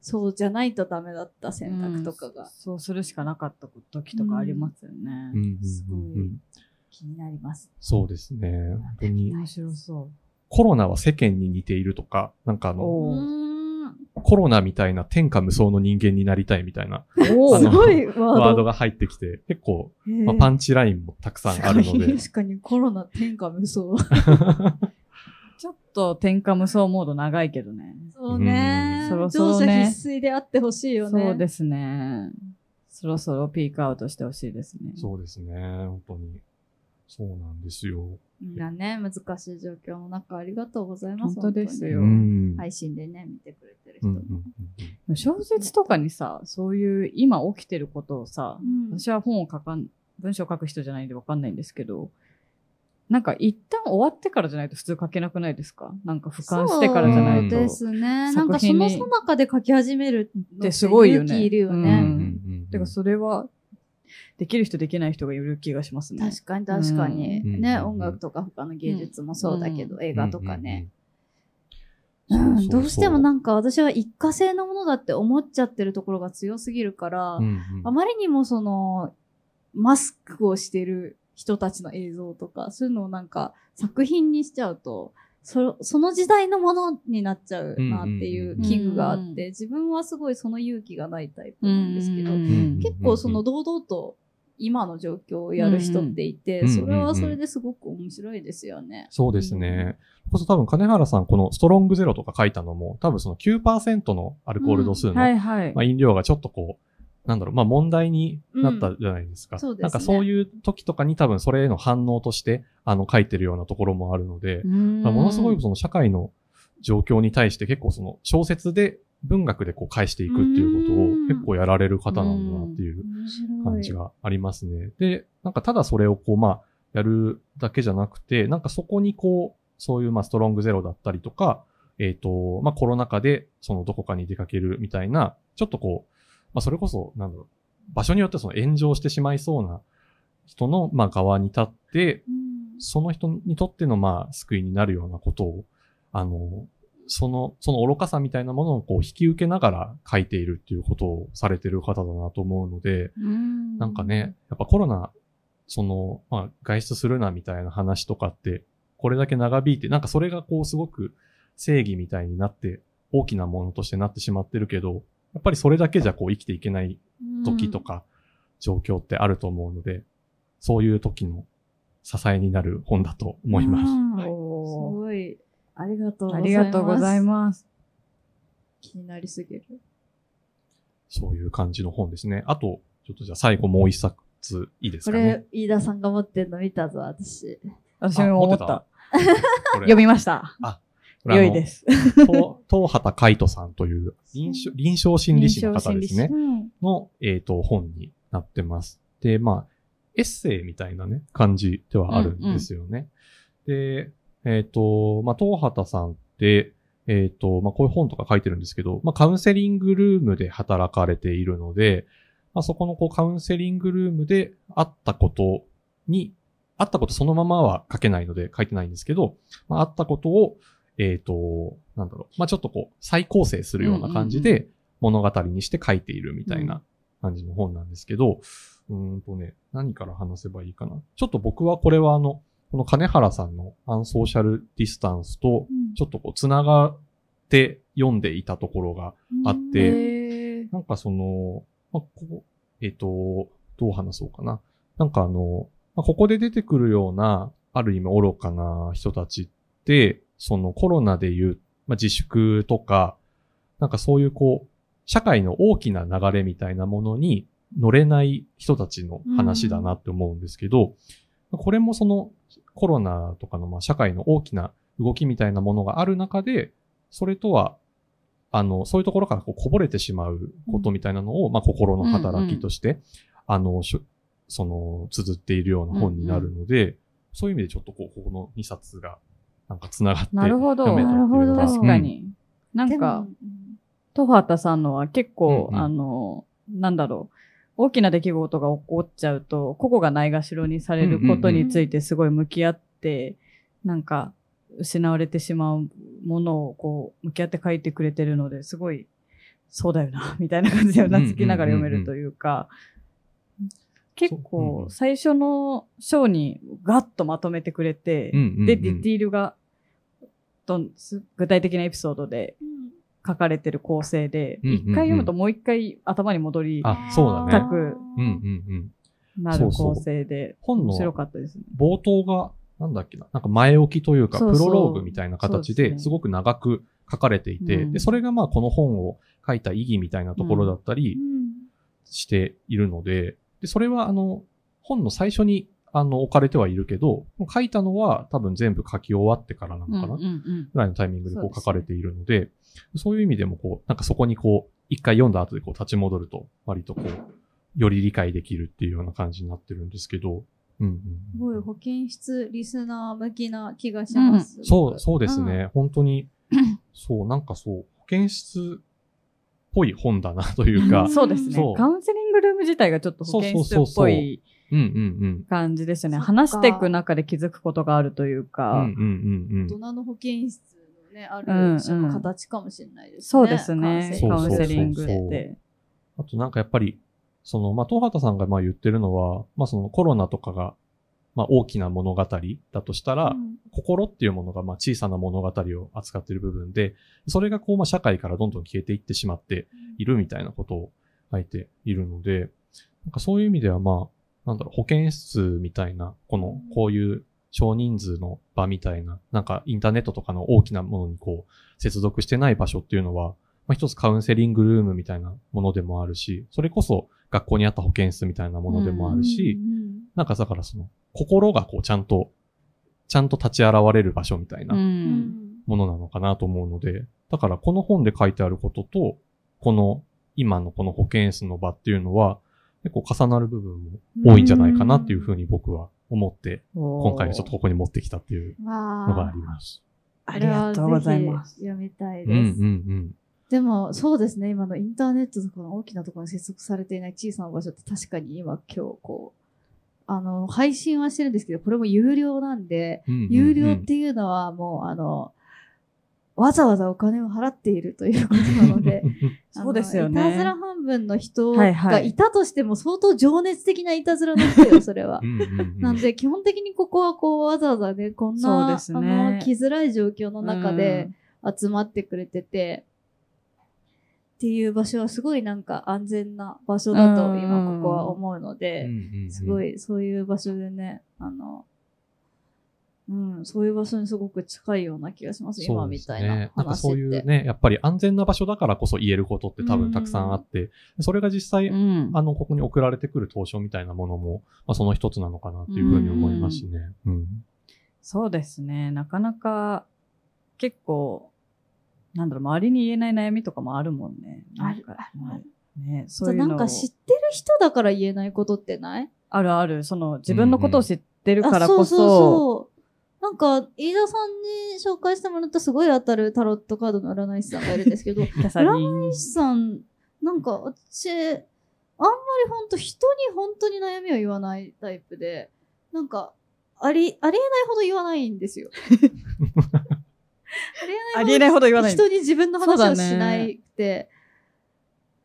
[SPEAKER 1] そうじゃないとダメだった選択とかが
[SPEAKER 2] そうするしかなかった時とかありますよね。
[SPEAKER 1] すごい
[SPEAKER 3] うん
[SPEAKER 1] 気になります。
[SPEAKER 3] そうですね。本当に。
[SPEAKER 2] 面白そ
[SPEAKER 3] コロナは世間に似ているとか、なんかあ
[SPEAKER 2] う。
[SPEAKER 3] の、コロナみたいな天下無双の人間になりたいみたいな
[SPEAKER 1] すごいワード。
[SPEAKER 3] ワードが入ってきて、結構、まあ、パンチラインもたくさんあるので。
[SPEAKER 1] 確かにコロナ天下無双。
[SPEAKER 2] ちょっと天下無双モード長いけどね。
[SPEAKER 1] そうね。
[SPEAKER 2] うんそろそろね
[SPEAKER 1] 必須であってほしいよね。
[SPEAKER 2] そうですね。そろそろピークアウトしてほしいですね。
[SPEAKER 3] そうですね。本当に。そうなんですよ。
[SPEAKER 1] みんなね、難しい状況の中ありがとうございます。
[SPEAKER 2] 本当ですよ
[SPEAKER 3] うん。
[SPEAKER 1] 配信でね、見てくれて
[SPEAKER 3] うんうんうん
[SPEAKER 2] 小説とかにさ、そういう今起きてることをさ、
[SPEAKER 1] うん
[SPEAKER 2] 私は本を書かん、文章を書く人じゃないんでわかんないんですけど、なんか一旦終わってからじゃないと普通書けなくないですか？なんか俯瞰してからじゃないと。
[SPEAKER 1] そうですね。なんかその最中で書き始めるの
[SPEAKER 2] ってすごいよね
[SPEAKER 1] 勇気いるよね。
[SPEAKER 3] うんうんうん
[SPEAKER 2] てかそれは、できる人できない人がいる気がしますね。
[SPEAKER 1] 確かに確かに。ね、音楽とか他の芸術もそうだけど、
[SPEAKER 2] う
[SPEAKER 1] 映画とかね。どうしても
[SPEAKER 3] な
[SPEAKER 1] なんか私は一過性のものだって思っちゃってるところが強すぎるから、
[SPEAKER 3] うんうん。
[SPEAKER 1] あまりにもその、マスクをしてる人たちの映像とか、そういうのをなんか作品にしちゃうと、そその時代のものになっちゃうなっていう危惧があって、自分はすごいその勇気がないタイプなんですけど、
[SPEAKER 2] うん。
[SPEAKER 1] 結構その堂々と今の状況をやる人っていて、それはそれですごく面白いですよね。
[SPEAKER 3] そうですね。こそ多分金原さんこのストロングゼロとか書いたのも多分その9%のアルコール度数の、
[SPEAKER 2] はいはい。
[SPEAKER 3] まあ、飲料がちょっとこう、なんだろう、まあ問題になったじゃないですか。
[SPEAKER 1] うんそうですね
[SPEAKER 3] なんかそういう時とかに多分それへの反応として、あの書いてるようなところもあるので、まあものすごいその社会の状況に対して結構その小説で文学でこう返していくっていうことを
[SPEAKER 1] うん
[SPEAKER 3] 結構やられる方なんだなっていう。感じがありますね。で、なんかただそれをこうまあやるだけじゃなくて、なんかそこにこう、そういうまあストロングゼロだったりとか、えっ、と、まあコロナ禍でそのどこかに出かけるみたいな、ちょっとこう、まあそれこそ、なんだろう、場所によってその炎上してしまいそうな人のまあ側に立って、
[SPEAKER 1] うん
[SPEAKER 3] その人にとってのまあ救いになるようなことを、あの、その、その愚かさみたいなものをこう引き受けながら書いているっていうことをされてる方だなと思うので、
[SPEAKER 2] うん
[SPEAKER 3] なんかね、やっぱコロナ、その、まあ、外出するなみたいな話とかって、これだけ長引いて、なんかそれがこうすごく正義みたいになって、大きなものとしてなってしまってるけど、やっぱりそれだけじゃこう生きていけない時とか、状況ってあると思うので、そういう時の支えになる本だと思います。
[SPEAKER 1] すごい。ありがとうござ
[SPEAKER 2] あ
[SPEAKER 1] います。
[SPEAKER 2] りがとうございます。
[SPEAKER 1] 気になりすぎる。
[SPEAKER 3] そういう感じの本ですね。あと、ちょっとじゃあ最後もう一冊いいです
[SPEAKER 1] こ
[SPEAKER 3] かね
[SPEAKER 1] れ。、飯田さんが持ってんの見たぞ、私。
[SPEAKER 2] 私も思った。読みました。
[SPEAKER 3] あの
[SPEAKER 2] 良いです。
[SPEAKER 3] と東畑海人さんという臨床臨床心理士の方ですね。
[SPEAKER 1] うん。
[SPEAKER 3] の、えっ、と、本になってます。で、まあ、エッセイみたいなね、感じではあるんですよね。で、えっ、と、まあ、東畑さんって、えっ、と、まあ、こういう本とか書いてるんですけど、まあ、カウンセリングルームで働かれているので、まあ、そこのこうカウンセリングルームであったことに、あったことそのままは書けないので書いてないんですけど、まあ、あったことを、えっ、と、なんだろう、まあ、ちょっとこう、再構成するような感じで物語にして書いているみたいな感じの本なんですけど、うーんとね、何から話せばいいかな。ちょっと僕はこれはあの、この金原さんのアンソーシャルディスタンスと、ちょっとこう、つながって読んでいたところがあってなんかその、まあ、ここ、えっ、と、どう話そうかな。なんかあの、まあ、ここで出てくるような、ある意味愚かな人たちって、そのコロナでいう、まあ、自粛とか、なんかそういうこう、社会の大きな流れみたいなものに乗れない人たちの話だなって思うんですけど、これもそのコロナとかのまあ社会の大きな動きみたいなものがある中で、それとはあの、そういうところからこうこぼれてしまうことみたいなのを、まあ、心の働きとして、あの、しょその、綴っているような本になるので、そういう意味でちょっとこう、ここの2冊が、なんか繋がって
[SPEAKER 2] なるほど。
[SPEAKER 3] 読めたっていうのが。
[SPEAKER 1] なるほど。
[SPEAKER 2] 確かに。なん
[SPEAKER 1] で
[SPEAKER 2] か
[SPEAKER 1] も、、
[SPEAKER 2] 戸畑さんのは結構、
[SPEAKER 3] うんうん。
[SPEAKER 2] あの、なんだろう。大きな出来事が起こっちゃうと、個々がないがしろにされることについてすごい向き合って、なんか、失われてしまうものをこう、向き合って書いてくれてるので、すごい、そうだよな、みたいな感じでうなずきながら読めるというか、結構
[SPEAKER 3] うん
[SPEAKER 2] 最初の章にガッとまとめてくれて、で、ディティールが、どんす具体的なエピソードで書かれてる構成で、一回読むともう一回頭に戻り
[SPEAKER 3] あそうだね。
[SPEAKER 2] たく
[SPEAKER 3] うんうんうん。
[SPEAKER 2] なる構成で、
[SPEAKER 3] 本の
[SPEAKER 2] 面白かったですね。
[SPEAKER 3] 冒頭が、なんだっけな、なんか前置きというか、プロローグみたいな形で、
[SPEAKER 2] す
[SPEAKER 3] ごく長く書かれていて、
[SPEAKER 2] うん。
[SPEAKER 3] で、それがまあこの本を書いた意義みたいなところだったりしているので、で、それはあの、本の最初にあの置かれてはいるけど、書いたのは多分全部書き終わってからなのかな、
[SPEAKER 2] うんうんうん。
[SPEAKER 3] ぐらいのタイミングでこ
[SPEAKER 2] そう
[SPEAKER 3] 書かれているので、そういう意味でもこう、なんかそこにこう、一回読んだ後でこう立ち戻ると、割とこう、より理解できるっていうような感じになってるんですけど、うんうん
[SPEAKER 1] すごい保健室リスナー向きな気がします。
[SPEAKER 3] そう、そうですね。本当に、そう、なんかそう、保健室っぽい本だなというか、
[SPEAKER 2] そうですね。
[SPEAKER 3] そう。
[SPEAKER 2] カウンセリングルーム自体がちょっと保健室っぽい
[SPEAKER 3] うんうん
[SPEAKER 2] 感じですよね。
[SPEAKER 1] そっか
[SPEAKER 2] 話していく中で気づくことがあるという
[SPEAKER 3] うん。うん
[SPEAKER 2] か、
[SPEAKER 3] うんうん
[SPEAKER 1] 大人の保健室のね、あ
[SPEAKER 2] うん
[SPEAKER 1] る種の形かもしれないですね。
[SPEAKER 2] そうですね。カウンセリングっ
[SPEAKER 3] そうそう
[SPEAKER 2] て。
[SPEAKER 3] あとなんかやっぱり、その、まあ、東畑さんがまあ言ってるのは、まあそのコロナとかが、まあ大きな物語だとしたら、
[SPEAKER 1] うん
[SPEAKER 3] 心っていうものがまあ小さな物語を扱っている部分で、それがこうまあ社会からどんどん消えていってしまっているみたいなことを書いているので、なんかそういう意味ではまあ、なんだろう、保健室みたいな、この、こういう少人数の場みたいな、なんかインターネットとかの大きなものにこう、接続してない場所っていうのは、まあ一つカウンセリングルームみたいなものでもあるし、それこそ学校にあった保健室みたいなものでもあるし、
[SPEAKER 1] うん
[SPEAKER 3] なんかだからその、心がこうちゃんと、ちゃんと立ち現れる場所みたいなものなのかなと思うので、だからこの本で書いてあることと、この今のこの保健室の場っていうのは、結構重なる部分も多いんじゃないかなっていうふうに僕は思って、今回はちょっとここに持ってきたっていう
[SPEAKER 1] わ
[SPEAKER 3] のがあります。
[SPEAKER 2] ありがとうございます。
[SPEAKER 1] 読みたい
[SPEAKER 3] うんうん
[SPEAKER 1] です。
[SPEAKER 3] うん。
[SPEAKER 1] でも、そうですね。今のインターネットとかの大きなところに接続されていない小さな場所って確かに今今日こう、あの、配信はしてるんですけど、これも有料なんで、
[SPEAKER 3] うんうんうん
[SPEAKER 1] 有料っていうのはもう、あの、わざわざお金を払っているということなので、
[SPEAKER 2] そうですよ
[SPEAKER 1] あのいたず
[SPEAKER 2] ね。
[SPEAKER 1] ら半分の人がいたとしても相当情熱的ないたずらの人よ、それは。
[SPEAKER 3] う。んうんうん。
[SPEAKER 1] なんで、基本的にここはこう、わざわざね、こん
[SPEAKER 2] そう
[SPEAKER 1] な、
[SPEAKER 2] ですね。
[SPEAKER 1] あの、来づらい状況の中で集まってくれてて、っていう場所はすごいなんか安全な場所だと
[SPEAKER 2] うん
[SPEAKER 1] 今ここは思うので、
[SPEAKER 3] うんうんうん。
[SPEAKER 1] すごいそういう場所でね、あの、うん、そういう場所にすごく近いような気がします、今みたいな
[SPEAKER 3] なんか。そういうね、やっぱり安全な場所だからこそ言えることって多分たくさんあって、それが実際、
[SPEAKER 2] うん
[SPEAKER 3] あの、ここに送られてくる投書みたいなものも、まあ、その一つなのかなっていうふうに思いますしね。うん。
[SPEAKER 2] そうですね。なかなか、結構、なんだろう、周りに言えない悩みとかもあるもんね。
[SPEAKER 1] ある
[SPEAKER 2] なんか
[SPEAKER 1] ある
[SPEAKER 2] ね、
[SPEAKER 1] そ
[SPEAKER 2] そうういうの
[SPEAKER 1] なんか知ってる人だから言えないことってない？
[SPEAKER 2] あるある。その、自分のことを知ってるからこそ、
[SPEAKER 1] あそうそうそう。なんか、飯田さんに紹介してもらったすごい当たるタロットカードの占い師さんがいるんですけど、占い師さん、なんか私、あんまりほんと人に本当に悩みを言わないタイプで、なんか、あり、ありえないほど言わないんですよ。
[SPEAKER 2] ありえないほど言わない。
[SPEAKER 1] 人に自分の話をしないくて、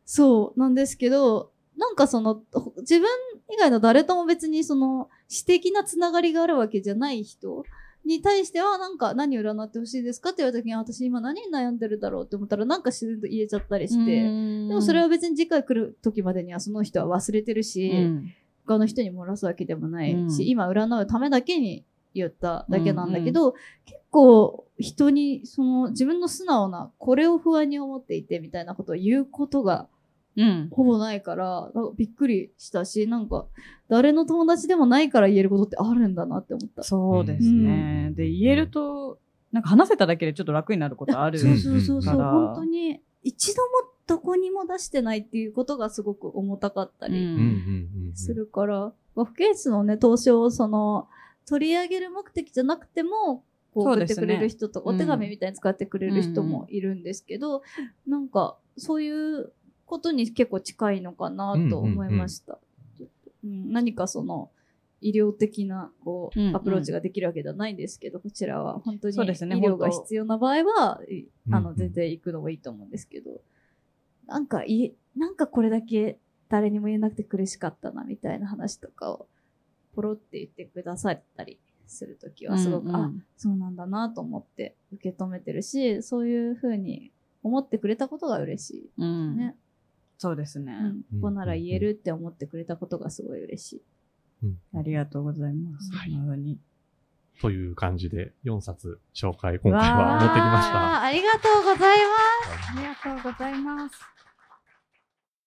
[SPEAKER 1] そうなんですけど、なんかその、ほ自分以外の誰とも別にその、私的なつながりがあるわけじゃない人に対しては、なんか何を占ってほしいですかって言われた時に、あ私今何に悩んでるだろうって思ったら、なんか自然と言えちゃったりして、
[SPEAKER 2] で
[SPEAKER 1] でもそれは別に次回来る時までにはその人は忘れてるし、
[SPEAKER 2] うん。
[SPEAKER 1] 他の人に漏らすわけでもないし、
[SPEAKER 2] うん。
[SPEAKER 1] 今占うためだけに言っただけなんだけど、結構人にその自分の素直なこれを不安に思っていてみたいなことを言うことが
[SPEAKER 2] うん。
[SPEAKER 1] ほぼないから、なんかびっくりしたし、なんか誰の友達でもないから言えることってあるんだなって思った。
[SPEAKER 2] そうですね。
[SPEAKER 3] うん
[SPEAKER 2] で、言えると、なんか話せただけでちょっと楽になることある。
[SPEAKER 1] そうそうそうそう、本当に一度もどこにも出してないっていうことがすごく重たかったり。
[SPEAKER 2] うん
[SPEAKER 3] うんうんうんうん。
[SPEAKER 1] するから、まあ、保健室のね、投資をその、取り上げる目的じゃなくても、こう送ってくれる人と、
[SPEAKER 2] うん
[SPEAKER 1] お手紙みたいに使ってくれる人もいるんですけど、なんか、そういうこことに結構近いのかなと思いました。うん何かその、医療的なこう、
[SPEAKER 2] うんうん。
[SPEAKER 1] アプローチができるわけではないんですけど、こちらは。本当に医療が必要な場合は、いあの、
[SPEAKER 3] うんうん。
[SPEAKER 1] 全然行くのもいいと思うんですけど、なんかい、なんかこれだけ誰にも言えなくて苦しかったな、みたいな話とかを、ポロって言ってくださったりするときは、すごく、
[SPEAKER 2] うんうん。
[SPEAKER 1] あ、そうなんだなと思って受け止めてるし、そういうふうに思ってくれたことが嬉しい。
[SPEAKER 2] うん。
[SPEAKER 1] ね。
[SPEAKER 2] そうですね、
[SPEAKER 1] うん。ここなら言えるって思ってくれたことがすごい嬉しい。
[SPEAKER 2] ありがとうございます。
[SPEAKER 3] はいという感じで、4冊紹介、今回は持ってきました。
[SPEAKER 1] ありがとうございます。
[SPEAKER 2] ありがとうございます。